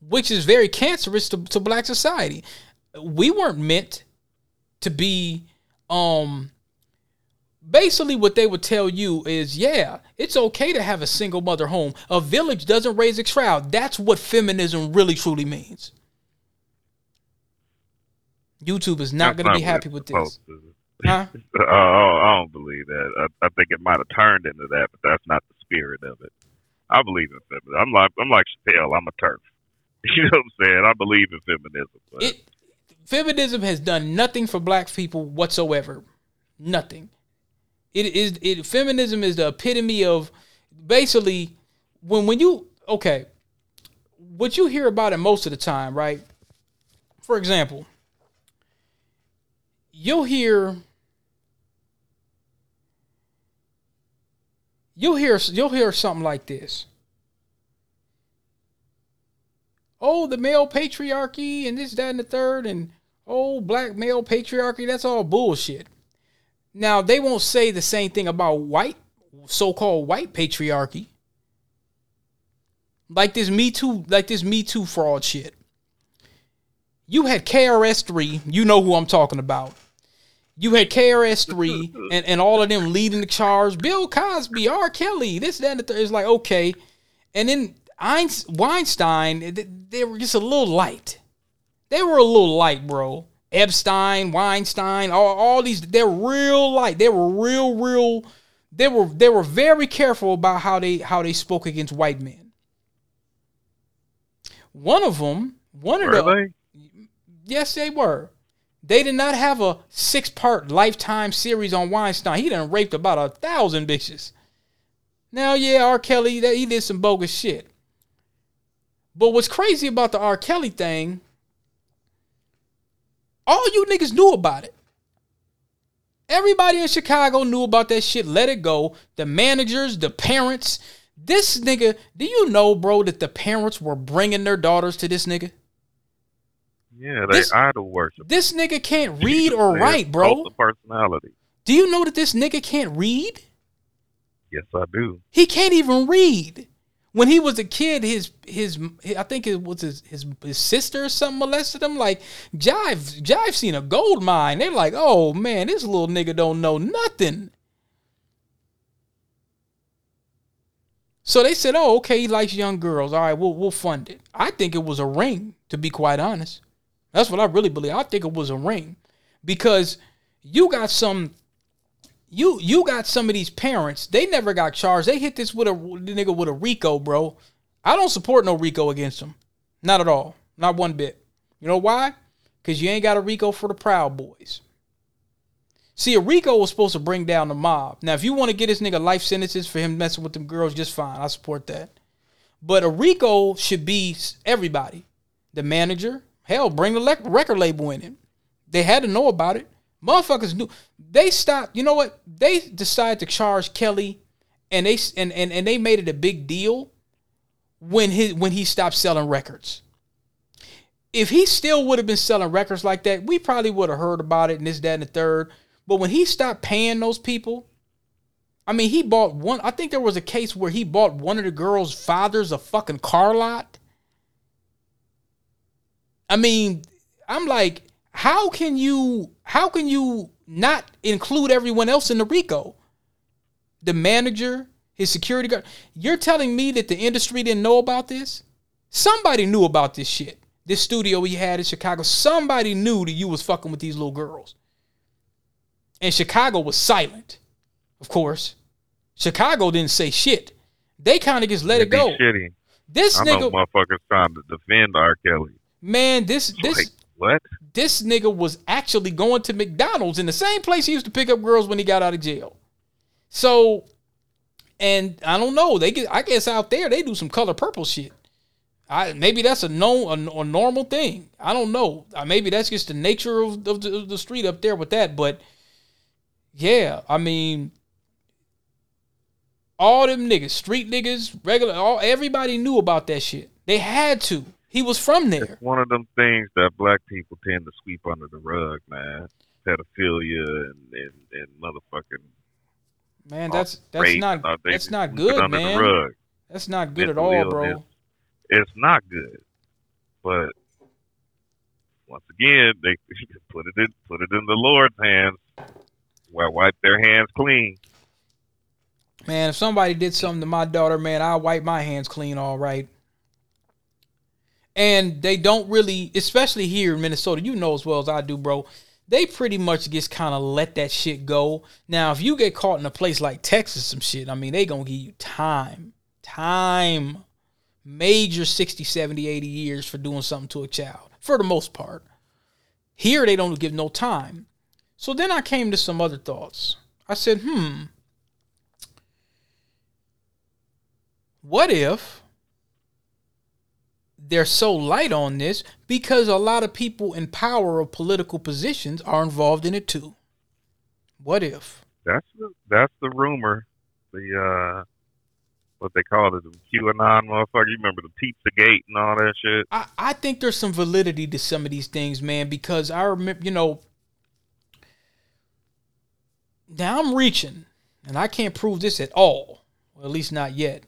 [SPEAKER 2] which is very cancerous to, to black society. We weren't meant to be um basically what they would tell you is yeah it's okay to have a single mother home. A village doesn't raise a child. That's what feminism really truly means. Youtube is not going to be happy with this
[SPEAKER 1] Huh? Oh, oh, I don't believe that. I, I think it might have turned into that, but that's not the spirit of it. I believe in feminism. I'm like I'm like Chappelle. I'm a turf. You know what I'm saying? I believe in feminism. But.
[SPEAKER 2] It feminism has done nothing for black people whatsoever. Nothing. It is it feminism is the epitome of basically when when you okay what you hear about it most of the time, right? For example, you'll hear you'll hear you'll hear something like this. oh, the male patriarchy and this, that, and the third, and oh, black male patriarchy. That's all bullshit. Now, they won't say the same thing about white, so called white patriarchy. Like this Me Too, like this Me Too fraud shit. You had KRS3, you know who I'm talking about. You had KRS3 and, and all of them leading the charge. Bill Cosby, R. Kelly, this, that, and the third. It's like, okay. And then Weinstein, they were just a little light. They were a little light, bro. Epstein, Weinstein, all, all these, they're real light. They were real, real. They were they were very careful about how they how they spoke against white men. One of them, one
[SPEAKER 1] of
[SPEAKER 2] them, yes, they were. They did not have a six part lifetime series on Weinstein. He done raped about a thousand bitches. Now, yeah, R. Kelly, that, he did some bogus shit. But what's crazy about the R. Kelly thing, all you niggas knew about it. Everybody in Chicago knew about that shit. Let it go. The managers, the parents. This nigga, do you know, bro, that the parents were bringing their daughters to this nigga?
[SPEAKER 1] Yeah, they this, idol worship.
[SPEAKER 2] This nigga can't read or write, bro.
[SPEAKER 1] The personality.
[SPEAKER 2] Do you know that this nigga can't read?
[SPEAKER 1] Yes, I do.
[SPEAKER 2] He can't even read when he was a kid, his his I think it was his his, his sister or something molested him. Like Jive Jive seen a gold mine. They're like, oh man, this little nigga don't know nothing. So they said, oh okay, he likes young girls. All right, we'll we'll fund it. I think it was a ring, to be quite honest. That's what I really believe. I think it was a ring because you got some you you got some of these parents. They never got charged. They hit this with a nigga with a RICO, bro. I don't support no RICO against them. Not at all. Not one bit. You know why? Because you ain't got a RICO for the Proud Boys. See, a RICO was supposed to bring down the mob. Now, if you want to get this nigga life sentences for him messing with them girls, just fine. I support that. But a RICO should be everybody. The manager, hell, bring the record label in it. They had to know about it. Motherfuckers knew they stopped. You know what? They decided to charge Kelly, and they and, and, and they made it a big deal when he when he stopped selling records. If he still would have been selling records like that, we probably would have heard about it and this, that, and the third. But when he stopped paying those people, I mean, he bought one. I think there was a case where he bought one of the girls' fathers a fucking car lot. I mean, I'm like, how can you how can you not include everyone else in the RICO? The manager, his security guard. You're telling me that the industry didn't know about this? Somebody knew about this shit. This studio he had in Chicago. Somebody knew that you was fucking with these little girls. And Chicago was silent, of course. Chicago didn't say shit. They kind of just let it go.
[SPEAKER 1] Shitty.
[SPEAKER 2] This
[SPEAKER 1] I
[SPEAKER 2] nigga,
[SPEAKER 1] know motherfuckers trying to defend R. Kelly.
[SPEAKER 2] Man, this this like,
[SPEAKER 1] what?
[SPEAKER 2] This nigga was actually going to McDonald's in the same place he used to pick up girls when he got out of jail. So, and I don't know. They get. I guess out there they do some color purple shit. I maybe that's a known a, a normal thing. I don't know. Uh, maybe that's just the nature of, of, the, of the street up there with that. But yeah, I mean, all them niggas, street niggas, regular, all everybody knew about that shit. They had to. He was from there.
[SPEAKER 1] It's one of them things that black people tend to sweep under the rug, man. Pedophilia and and, and motherfucking.
[SPEAKER 2] Man, that's uh, that's not that's not good, man. That's not good Mental at all, bro.
[SPEAKER 1] It's, it's not good, but once again, they put it in put it in the Lord's hands. Well, wipe their hands clean.
[SPEAKER 2] Man, if somebody did something to my daughter, man, I'll wipe my hands clean, all right and they don't really, especially here in Minnesota, you know as well as I do, bro. They pretty much just kind of let that shit go. Now, if you get caught in a place like Texas, some shit, I mean, they gonna give you time, time, major 60, 70, 80 years for doing something to a child, for the most part. Here, they don't give no time. So then I came to some other thoughts. I said, hmm, what if they're so light on this because a lot of people in power of political positions are involved in it too. What if?
[SPEAKER 1] That's the that's the rumor. The uh what they call it, the QAnon motherfucker. You remember the Pizza Gate and all that shit?
[SPEAKER 2] I, I think there's some validity to some of these things, man, because I remember, you know, now I'm reaching, and I can't prove this at all, well, at least not yet.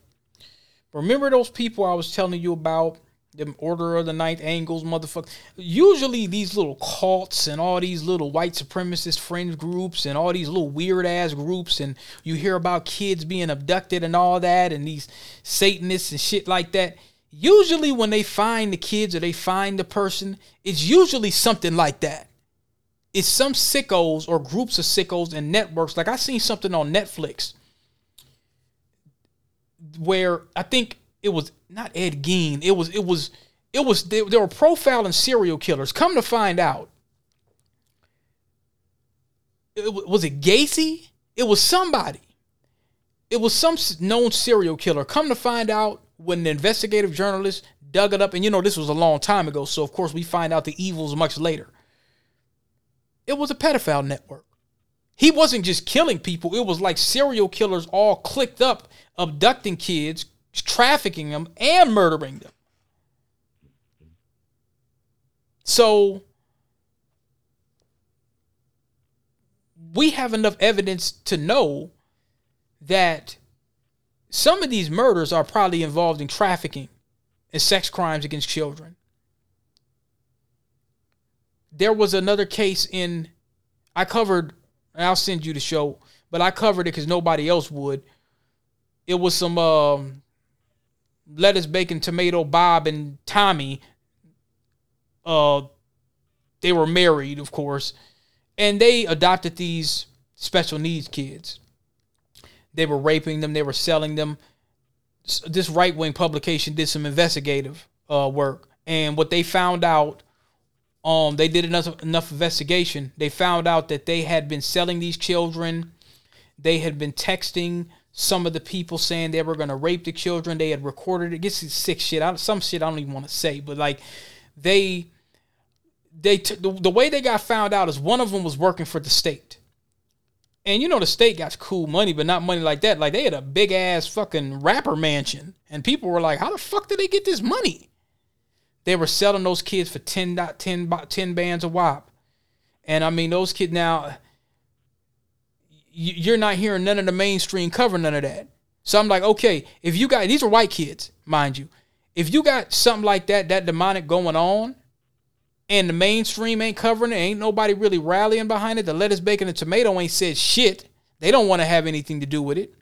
[SPEAKER 2] Remember those people I was telling you about them Order of the Ninth Angles, motherfucker. Usually these little cults and all these little white supremacist fringe groups and all these little weird ass groups, and you hear about kids being abducted and all that, and these Satanists and shit like that. Usually when they find the kids or they find the person, it's usually something like that. It's some sickos or groups of sickos and networks. Like I seen something on Netflix where I think it was not Ed Gein. It was it was it was they, they were profiling serial killers. Come to find out, it, was it Gacy? It was somebody. It was some known serial killer. Come to find out, when the investigative journalist dug it up, and you know this was a long time ago, so of course we find out the evils much later. It was a pedophile network. He wasn't just killing people; it was like serial killers all clicked up, abducting kids, trafficking them and murdering them. So we have enough evidence to know that some of these murders are probably involved in trafficking and sex crimes against children. There was another case in, I covered, I'll send you the show, but I covered it because nobody else would. It was some um, lettuce, bacon, tomato, Bob, and Tommy. Uh, they were married, of course, and they adopted these special needs kids. They were raping them. They were selling them. This right wing publication did some investigative uh, work, and what they found out, um, they did enough enough investigation. They found out that they had been selling these children. They had been texting some of the people saying they were going to rape the children. They had recorded it. Gets sick shit. I, some shit I don't even want to say, but like they they the, the way they got found out is one of them was working for the state. And you know the state got cool money, but not money like that. Like they had a big ass fucking rapper mansion, and people were like, "How the fuck did they get this money?" They were selling those kids for 10, 10, 10 bands of WAP. And I mean, those kids now, you're not hearing none of the mainstream cover none of that. So I'm like, okay, if you got these are white kids, mind you. If you got something like that, that demonic going on, and the mainstream ain't covering it, ain't nobody really rallying behind it. The lettuce, bacon, and tomato ain't said shit. They don't want to have anything to do with it.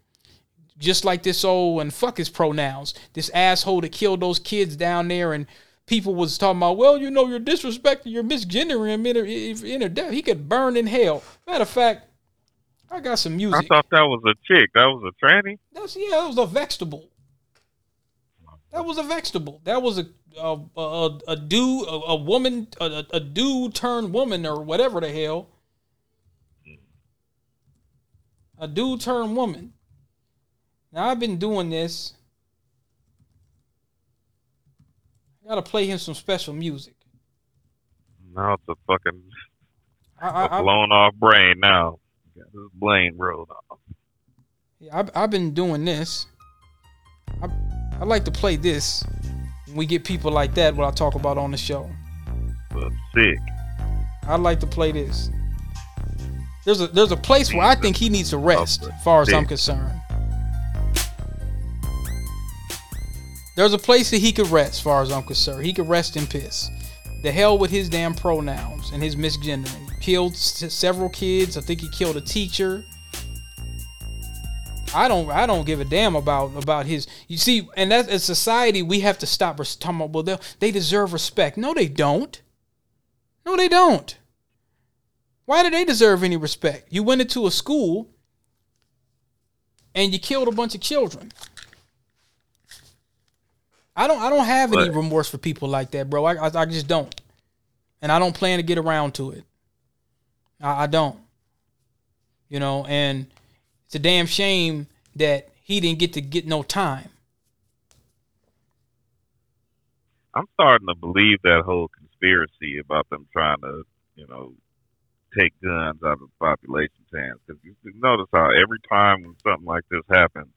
[SPEAKER 2] Just like this old and fuck his pronouns. This asshole that killed those kids down there and people was talking about, well, you know, you're disrespecting, you're misgendering him in a, in a death. He could burn in hell. Matter of fact, I got some music.
[SPEAKER 1] I thought that was a chick. That was a tranny.
[SPEAKER 2] That's yeah. That was a vegetable. That was a vegetable. That was a a a, a dude, a, a woman, a, a dude turned woman or whatever the hell. A dude turned woman. Now I've been doing this. I gotta play him some special music.
[SPEAKER 1] Now it's a fucking I, I, a blown off brain now. Blame rolled off.
[SPEAKER 2] Yeah, I've, I've been doing this. I, I like to play this when we get people like that, what I talk about on the show.
[SPEAKER 1] Well, sick.
[SPEAKER 2] I like to play this. There's a there's a place where I think he needs to rest, as far as I'm concerned. There's a place that he could rest, as far as I'm concerned. He could rest in piss. The hell with his damn pronouns and his misgendering killed s- several kids. I think he killed a teacher. I don't I don't give a damn about about his you see and that's a society we have to stop talking about well they deserve respect. No they don't. No they don't. Why do they deserve any respect? You went into a school and you killed a bunch of children. I don't I don't have any remorse for people like that, bro. I, I, I just don't. And I don't plan to get around to it. I, I don't. You know, and it's a damn shame that he didn't get to get no time.
[SPEAKER 1] I'm starting to believe that whole conspiracy about them trying to, you know, take guns out of the population's hands. Because you notice how every time when something like this happens,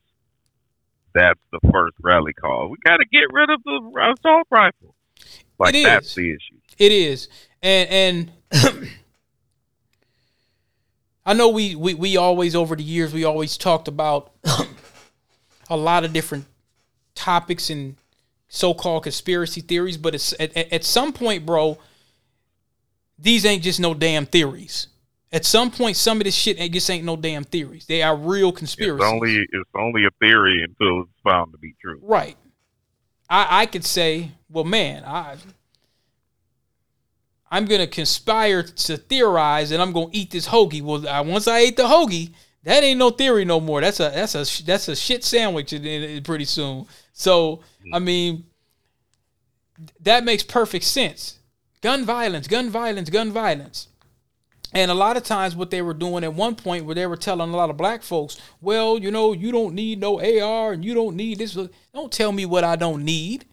[SPEAKER 1] that's the first rally call. We got to get rid of the assault rifle. Like that's the issue.
[SPEAKER 2] It is, and and I know we, we we always over the years we always talked about a lot of different topics and so-called conspiracy theories, but it's at, at some point, bro, these ain't just no damn theories. At some point, some of this shit ain't just ain't no damn theories. They are real conspiracies.
[SPEAKER 1] It's only it's only a theory until it's found to be true.
[SPEAKER 2] Right. I I could say, well, man, I I'm gonna conspire to theorize, and I'm gonna eat this hoagie. Well, I, once I ate the hoagie, that ain't no theory no more. That's a that's a that's a shit sandwich pretty soon. So I mean, that makes perfect sense. Gun violence, gun violence, gun violence. And a lot of times, what they were doing at one point, where they were telling a lot of black folks, well, you know, you don't need no AR and you don't need this. Don't tell me what I don't need.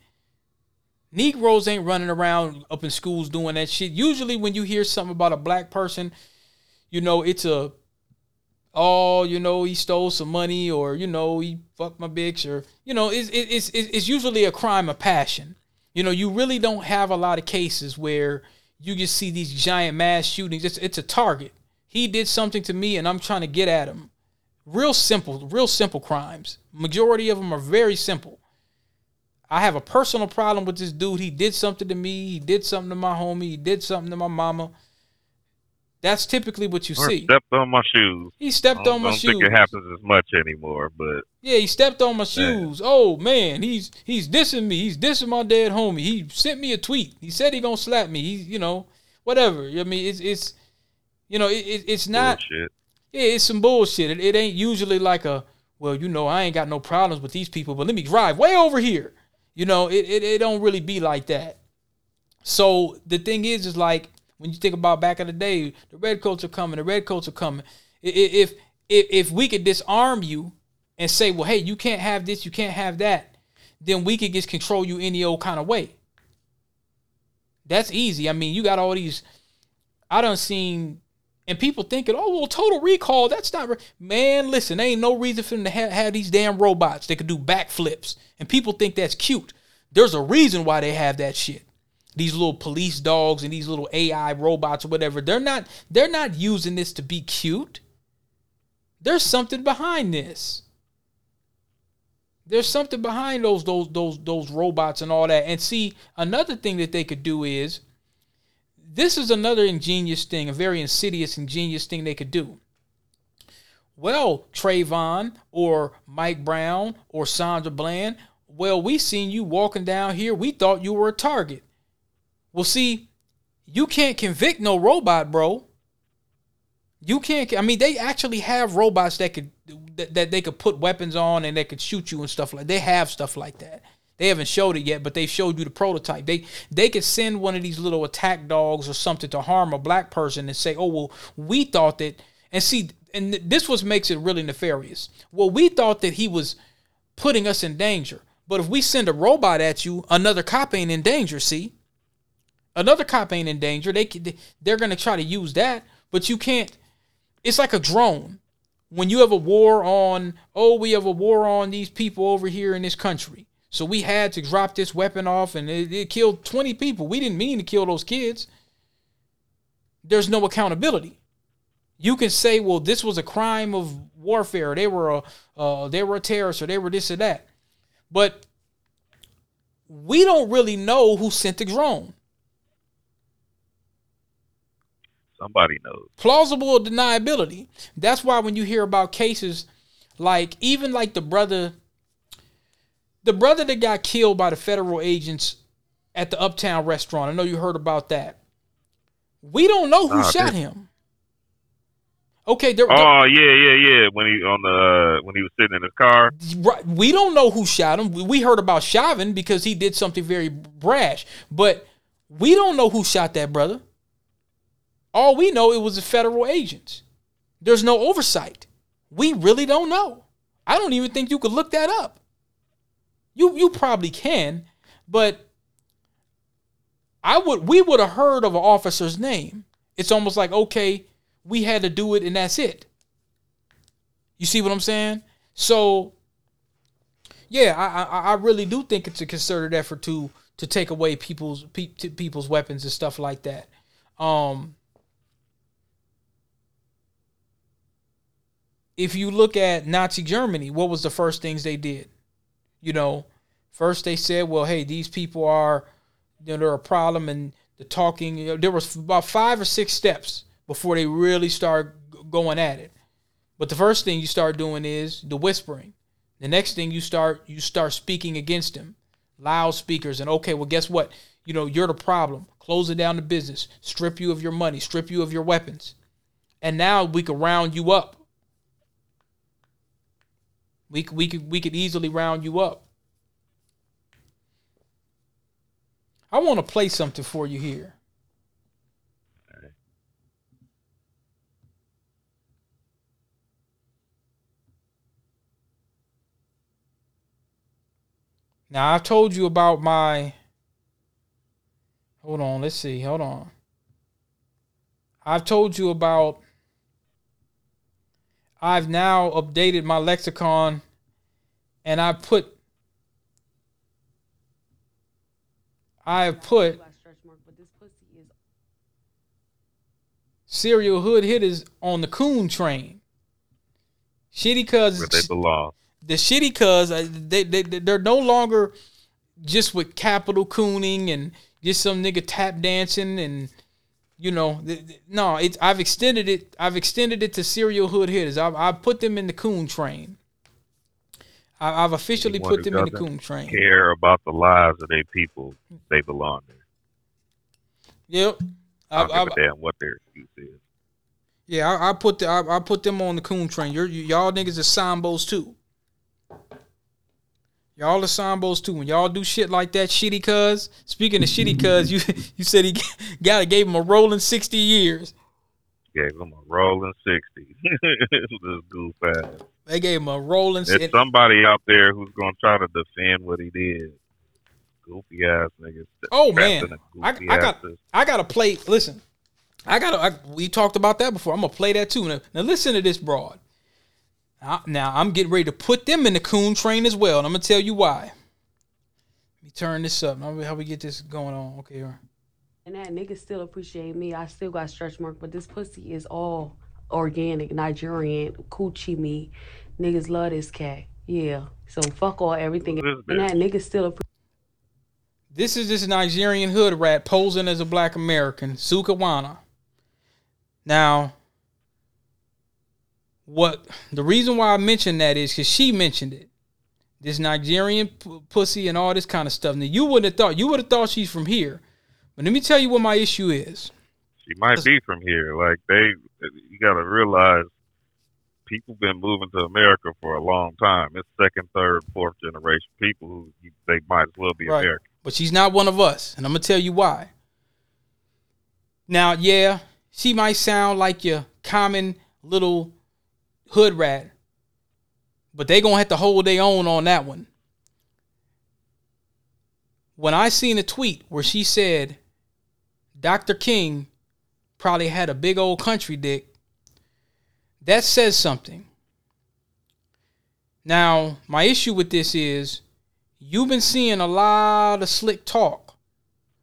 [SPEAKER 2] Negroes ain't running around up in schools doing that shit. Usually, when you hear something about a black person, you know, it's a, oh, you know, he stole some money or, you know, he fucked my bitch or, you know, it's, it's, it's usually a crime of passion. You know, you really don't have a lot of cases where you just see these giant mass shootings. It's it's a target. He did something to me, and I'm trying to get at him. Real simple, real simple crimes. Majority of them are very simple. I have a personal problem with this dude. He did something to me. He did something to my homie. He did something to my mama. That's typically what you
[SPEAKER 1] or
[SPEAKER 2] see.
[SPEAKER 1] Stepped on my shoes.
[SPEAKER 2] He stepped on my
[SPEAKER 1] shoes.
[SPEAKER 2] I
[SPEAKER 1] don't think it happens as much anymore, but
[SPEAKER 2] yeah, he stepped on my shoes. Man. Oh man, he's he's dissing me. He's dissing my dead homie. He sent me a tweet. He said he gonna slap me. He, you know, whatever. I mean, it's it's, you know, it, it's not.
[SPEAKER 1] Bullshit.
[SPEAKER 2] Yeah, it's some bullshit. It, it ain't usually like a well, you know, I ain't got no problems with these people, but let me drive way over here. You know, it, it, it don't really be like that. So the thing is, is like when you think about back in the day, the redcoats are coming, the redcoats are coming. If if if we could disarm you and say, well, hey, you can't have this, you can't have that, then we could just control you any old kind of way. That's easy. I mean, you got all these. I don't seen, and people thinking, oh well, total recall. That's not man. Listen, there ain't no reason for them to have, have these damn robots that could do backflips, and people think that's cute. There's a reason why they have that shit these little police dogs and these little AI robots or whatever, they're not they're not using this to be cute. There's something behind this. There's something behind those those those those robots and all that. And see, another thing that they could do is this is another ingenious thing, a very insidious, ingenious thing they could do. Well, Trayvon or Mike Brown or Sandra Bland, well, we seen you walking down here. We thought you were a target. Well, see, you can't convict no robot, bro. You can't. I mean, they actually have robots that could that, that they could put weapons on and they could shoot you and stuff like. They have stuff like that. They haven't showed it yet, but they showed you the prototype. They they could send one of these little attack dogs or something to harm a black person and say, "Oh well, we thought that." And see, and this was makes it really nefarious. Well, we thought that he was putting us in danger, but if we send a robot at you, another cop ain't in danger. See, Another cop ain't in danger. They they're gonna try to use that, but you can't. It's like a drone. When you have a war on, oh, we have a war on these people over here in this country. So we had to drop this weapon off, and it, it killed 20 people. We didn't mean to kill those kids. There's no accountability. You can say, well, this was a crime of warfare. They were a uh, they were a terrorist, or they were this or that. But we don't really know who sent the drone.
[SPEAKER 1] Somebody knows.
[SPEAKER 2] Plausible deniability. That's why when you hear about cases like even like the brother the brother that got killed by the federal agents at the Uptown restaurant. I know you heard about that. We don't know who oh, shot him. Okay, there,
[SPEAKER 1] Oh yeah, yeah, yeah. When he on the uh, when he was sitting in his car.
[SPEAKER 2] Right. We don't know who shot him. We heard about Chauvin because he did something very brash, but we don't know who shot that brother. All we know it was the federal agents. There's no oversight. We really don't know. I don't even think you could look that up. You you probably can, but I would we would have heard of an officer's name. It's almost like okay, we had to do it and that's it. You see what I'm saying? So Yeah, I, I I really do think it's a concerted effort to to take away people's pe- people's weapons and stuff like that. Um, if you look at Nazi Germany, what was the first things they did? You know, first they said, "Well, hey, these people are, you know, they're a problem," and the talking. You know, there was about five or six steps before they really start going at it. But the first thing you start doing is the whispering. The next thing you start you start speaking against them, loudspeakers, and okay, well, guess what? You know, you're the problem. Closing down the business, strip you of your money, strip you of your weapons, and now we can round you up. We we could we could easily round you up. I want to play something for you here. Now I've told you about my Hold on, let's see. Hold on. I've told you about I've now updated my lexicon and I put I have put serial hood hitters on the coon train. Shitty cuz
[SPEAKER 1] Where they belong.
[SPEAKER 2] the shitty cuz uh, they, they they're no longer just with capital cooning and just some nigga tap dancing and you know th- th- no it's I've extended it I've extended it to serial hood hitters I've, I've put them in the coon train I, I've officially
[SPEAKER 1] Anyone
[SPEAKER 2] put them in the coon train
[SPEAKER 1] Care about the lives of their people, they belong there.
[SPEAKER 2] yep
[SPEAKER 1] I
[SPEAKER 2] I've,
[SPEAKER 1] don't
[SPEAKER 2] I've,
[SPEAKER 1] give a damn what their excuse is.
[SPEAKER 2] yeah I, I put the, I, I put them on the coon train You're, you y'all niggas are sambos too Y'all are sambos too. When y'all do shit like that, shitty cuz. Speaking of shitty cuz, you you said he got gave him a rolling sixty years.
[SPEAKER 1] Gave him a rolling sixty. this goof ass.
[SPEAKER 2] They gave him a rolling.
[SPEAKER 1] There's somebody out there who's gonna try to defend what he did. Goofy ass niggas.
[SPEAKER 2] Oh, man.
[SPEAKER 1] in a
[SPEAKER 2] I-
[SPEAKER 1] goofy
[SPEAKER 2] I got-
[SPEAKER 1] asses.
[SPEAKER 2] I gotta play. Listen, I gotta. We talked about that before. I'm gonna play that too. Now, now listen to this broad. Now, now I'm getting ready to put them in the coon train as well, and I'm gonna tell you why. Let me turn this up. Now, how we get this going on? Okay. all right.
[SPEAKER 3] And that nigga still appreciate me. I still got stretch mark, but this pussy is all organic, Nigerian, coochie me. Niggas love this cat. Yeah. So fuck all everything. And that nigga still appreciate
[SPEAKER 2] This is this Nigerian hood rat posing as a black American, Sukihana. Now, what the reason why I mentioned that is because she mentioned it. This Nigerian p- pussy and all this kind of stuff. Now, you wouldn't have thought you would have thought she's from here, but let me tell you what my issue is.
[SPEAKER 1] She might be from here. Like they, you gotta realize, people been moving to America for a long time. It's second, third, fourth generation people who they might as well be
[SPEAKER 2] Right.
[SPEAKER 1] American.
[SPEAKER 2] but she's not one of us, and I'm gonna tell you why. Now, yeah, she might sound like your common little hood rat, but they gonna have to hold their own on that one. When I seen a tweet where she said Dr. King probably had a big old country dick, that says something. Now, my issue with this is you've been seeing a lot of slick talk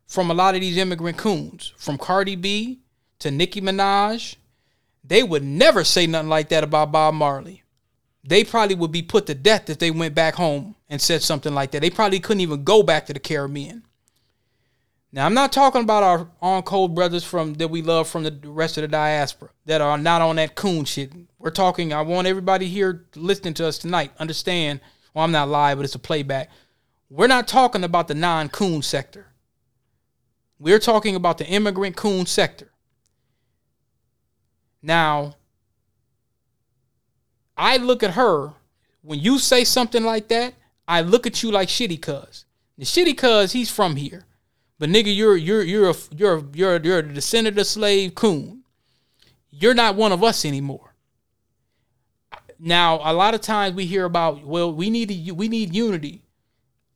[SPEAKER 2] from a lot of these immigrant coons, from Cardi B to Nicki Minaj. They would never say nothing like that about Bob Marley. They probably would be put to death if they went back home and said something like that. They probably couldn't even go back to the Caribbean. Now, I'm not talking about our on cold brothers from that we love from the rest of the diaspora that are not on that coon shit. We're talking. I want everybody here listening to us tonight understand. Well, I'm not live, but it's a playback. We're not talking about the non-coon sector. We're talking about the immigrant coon sector. Now, I look at her when you say something like that. I look at you like shitty cuz. The shitty cuz he's from here, but nigga, you're you're you're a you're a, you're a, you're a descendant of slave coon. You're not one of us anymore. Now, a lot of times we hear about well, we need we need unity.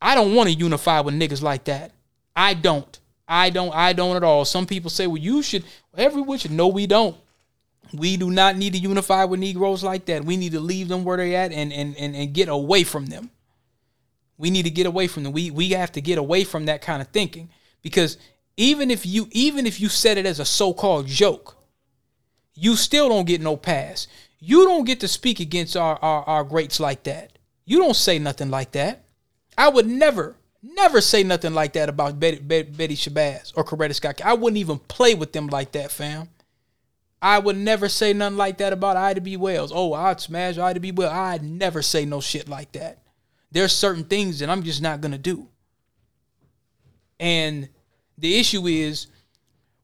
[SPEAKER 2] I don't want to unify with niggas like that. I don't. I don't. I don't at all. Some people say, well, you should. Everyone should. No, we don't. We do not need to unify with Negroes like that. We need to leave them where they're at and and and, and get away from them. We need to get away from them. We we have to get away from that kind of thinking because even if you even if you said it as a so-called joke, you still don't get no pass. You don't get to speak against our, our, our greats like that. You don't say nothing like that. I would never, never say nothing like that about Betty, Betty, Betty Shabazz or Coretta Scott. I wouldn't even play with them like that, fam. I would never say nothing like that about Ida B. Wells. Oh, I'd smash Ida B. Wells. I'd never say no shit like that. There's certain things that I'm just not gonna do. And the issue is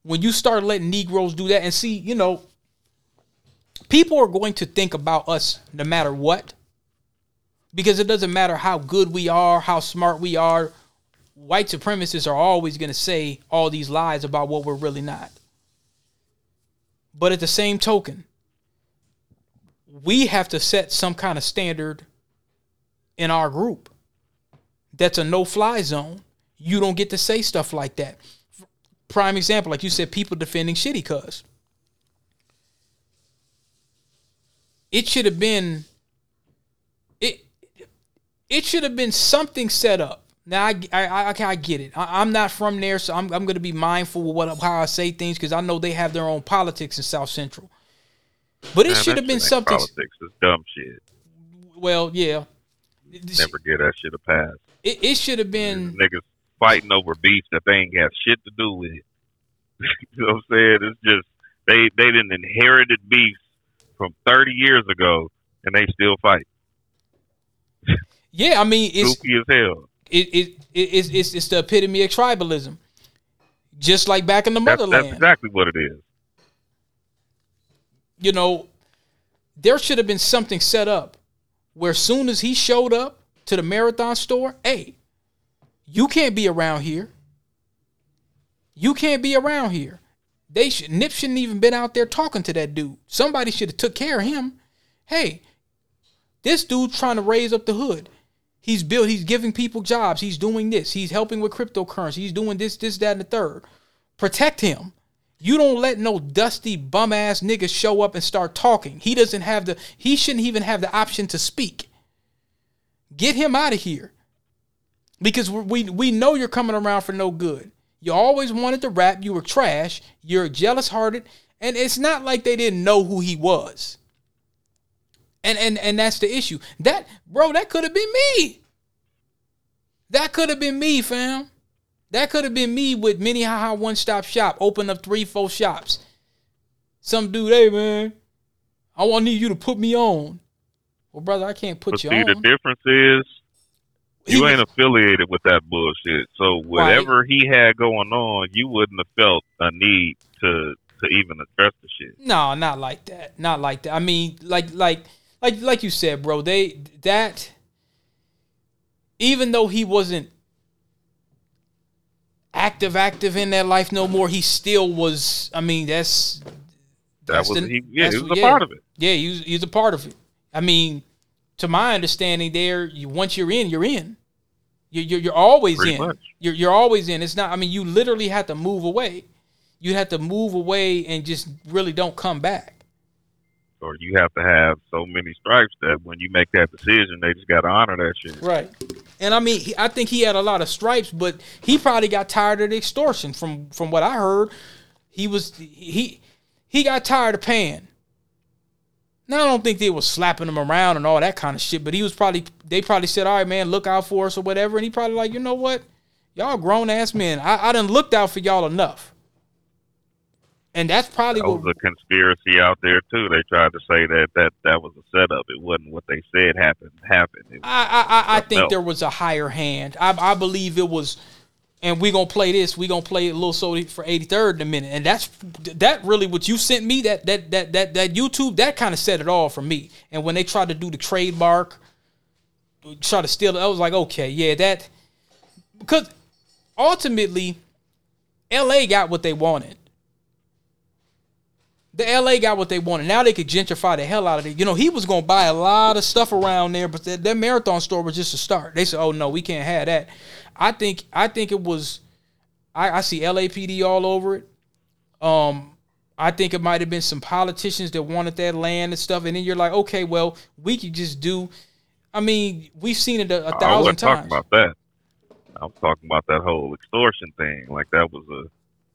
[SPEAKER 2] when you start letting Negroes do that, and see, you know, people are going to think about us no matter what because it doesn't matter how good we are, how smart we are. White supremacists are always going to say all these lies about what we're really not. But at the same token, we have to set some kind of standard in our group that's a no fly zone. You don't get to say stuff like that. Prime example, like you said, people defending shitty cuz. it should have been it it should have been something set up. Now I I, I, I get it. I, am not from there, so I'm I'm going to be mindful of what how I say things because I know they have their own politics in South Central. But it should have been something.
[SPEAKER 1] Politics is dumb shit.
[SPEAKER 2] Well, yeah.
[SPEAKER 1] Never get that shit a pass.
[SPEAKER 2] It, it should have been
[SPEAKER 1] niggas fighting over beef that they ain't got shit to do with. It. You know what I'm saying? It's just they they didn't inherited beef from 30 years ago, and they still fight.
[SPEAKER 2] Yeah, I mean, it's
[SPEAKER 1] goofy as hell.
[SPEAKER 2] It, it, it it's, it's it's the epitome of tribalism, just like back in the
[SPEAKER 1] that's,
[SPEAKER 2] motherland.
[SPEAKER 1] That's exactly what it is.
[SPEAKER 2] You know, there should have been something set up where soon as he showed up to the marathon store, hey, you can't be around here. You can't be around here. They should Nip shouldn't even been out there talking to that dude. Somebody should have took care of him. Hey, this dude trying to raise up the hood. He's built, he's giving people jobs. He's doing this. He's helping with cryptocurrency. He's doing this, this, that, and the third. Protect him. You don't let no dusty bum ass nigga show up and start talking. He doesn't have the he shouldn't even have the option to speak. Get him out of here. Because we we know you're coming around for no good. You always wanted to rap. You were trash. You're jealous hearted. And it's not like they didn't know who he was. And and and that's the issue. That bro, that could have been me. That could have been me, fam. That could have been me with Minnehaha One Stop Shop. Open up three, four shops. Some dude, hey man, I want need you to put me on. Well, brother, I can't put
[SPEAKER 1] but
[SPEAKER 2] you
[SPEAKER 1] see,
[SPEAKER 2] on.
[SPEAKER 1] the difference is you ain't affiliated with that bullshit. So whatever right. he had going on, you wouldn't have felt a need to to even address the shit.
[SPEAKER 2] No, not like that. Not like that. I mean, like like like like you said, bro. They that even though he wasn't active active in that life no more, he still was. I mean, that's
[SPEAKER 1] that was the, he, yeah, he was a yeah, part of it.
[SPEAKER 2] Yeah, he was, he was a part of it. I mean, to my understanding, there you, once you're in, you're in. You're you're, always Pretty in. Much. You're you're always in. It's not. I mean, you literally have to move away. You have to move away and just really don't come back.
[SPEAKER 1] Or you have to have so many stripes that when you make that decision, they just got to honor that shit.
[SPEAKER 2] Right. And I mean, I think he had a lot of stripes, but he probably got tired of the extortion. From from what I heard, he was he he got tired of paying. Now I don't think they were slapping him around and all that kind of shit, but he was probably they probably said, "All right, man, look out for us or whatever," and he probably like, you know what, y'all grown ass men, I, I done looked out for y'all enough, and that's probably
[SPEAKER 1] that
[SPEAKER 2] what
[SPEAKER 1] was a conspiracy out there too. They tried to say that that that was a setup. It wasn't what they said happened happened.
[SPEAKER 2] I I, I think else. there was a higher hand. I I believe it was and we gonna play this. We gonna play a little so for 83rd in a minute, and that's that really what you sent me that that that that that YouTube that kind of set it all for me. And when they tried to do the trademark, try to steal it, I was like, okay, yeah, that because ultimately, L.A. got what they wanted. The LA got what they wanted. Now they could gentrify the hell out of it. You know, he was gonna buy a lot of stuff around there, but that, that marathon store was just a start. They said, "Oh no, we can't have that." I think I think it was. I, I see LAPD all over it. Um, I think it might have been some politicians that wanted that land and stuff, and then you're like, okay, well, we could just do. I mean, we've seen it a thousand
[SPEAKER 1] wasn't
[SPEAKER 2] times.
[SPEAKER 1] talking about that. I was talking about that whole extortion thing. Like that was a,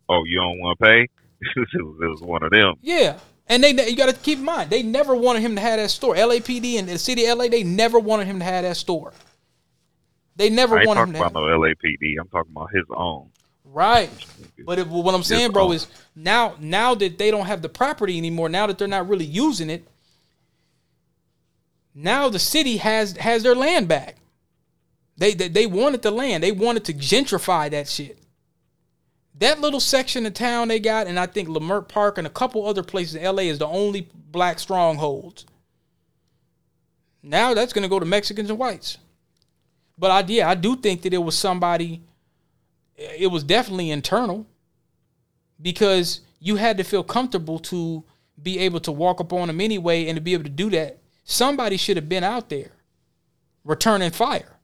[SPEAKER 1] oh, you don't want to pay? it, was, it was one of them.
[SPEAKER 2] Yeah. And they you got to keep in mind, they never wanted him to have that store. LAPD and the city of LA, they never wanted him to have that store. They never
[SPEAKER 1] I ain't
[SPEAKER 2] wanted him
[SPEAKER 1] talking about no LAPD. I'm talking about his own.
[SPEAKER 2] Right. But it, what I'm saying, bro, is now now that they don't have the property anymore, now that they're not really using it, now the city has has their land back. They they, they wanted the land. They wanted to gentrify that shit. That little section of town they got, and I think Leimert Park and a couple other places in LA is the only black strongholds. Now that's gonna go to Mexicans and whites. But I yeah, I do think that it was somebody it was definitely internal because you had to feel comfortable to be able to walk up on them anyway and to be able to do that. Somebody should have been out there returning fire.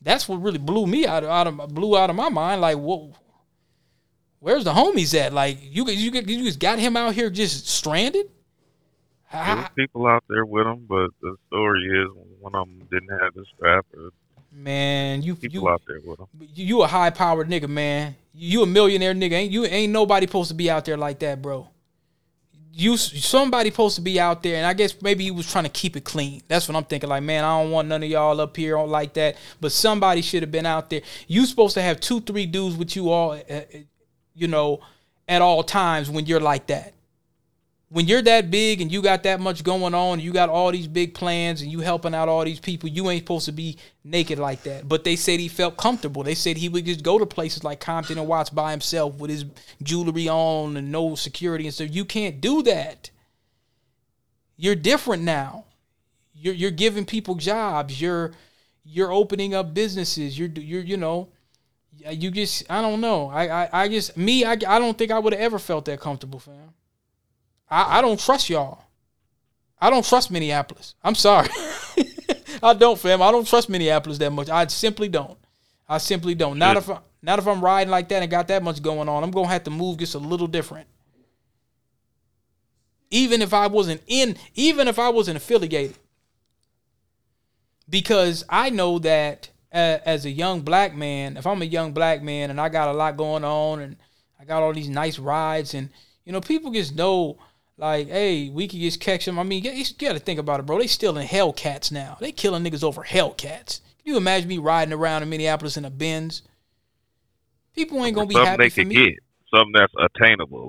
[SPEAKER 2] That's what really blew me out of, out of blew out of my mind. Like, whoa, where's the homies at? Like, you you you just got him out here just stranded.
[SPEAKER 1] There was people out there with him, but the story is one of them didn't have his strap. Or
[SPEAKER 2] man, you
[SPEAKER 1] people
[SPEAKER 2] you
[SPEAKER 1] out there with him.
[SPEAKER 2] you a high powered nigga, man. You a millionaire nigga. Ain't you ain't nobody supposed to be out there like that, bro. You somebody supposed to be out there, and I guess maybe he was trying to keep it clean. That's what I'm thinking. Like, man, I don't want none of y'all up here all like that. But somebody should have been out there. You supposed to have two, three dudes with you all, uh, you know, at all times when you're like that when you're that big and you got that much going on, you got all these big plans and you helping out all these people, you ain't supposed to be naked like that. But they said he felt comfortable. They said he would just go to places like Compton and Watts by himself with his jewelry on and no security and stuff. You can't do that. You're different now. You're you're giving people jobs. You're you're opening up businesses. You're you're you know you just I don't know. I I, I just me I, I don't think I would have ever felt that comfortable, fam. I, I don't trust y'all. I don't trust Minneapolis. I'm sorry. I don't, fam. I don't trust Minneapolis that much. I simply don't. I simply don't. Not if I, not if I'm riding like that and got that much going on. I'm gonna have to move just a little different. Even if I wasn't in, even if I wasn't affiliated, because I know that uh, as a young black man, if I'm a young black man and I got a lot going on and I got all these nice rides and you know people just know like, hey, we could just catch them. I mean, you got to think about it, bro. They still in Hellcats now. They killing niggas over Hellcats. Can you imagine me riding around in Minneapolis in a Benz? People ain't gonna be
[SPEAKER 1] something
[SPEAKER 2] happy
[SPEAKER 1] they
[SPEAKER 2] for
[SPEAKER 1] could
[SPEAKER 2] me.
[SPEAKER 1] get, something that's attainable.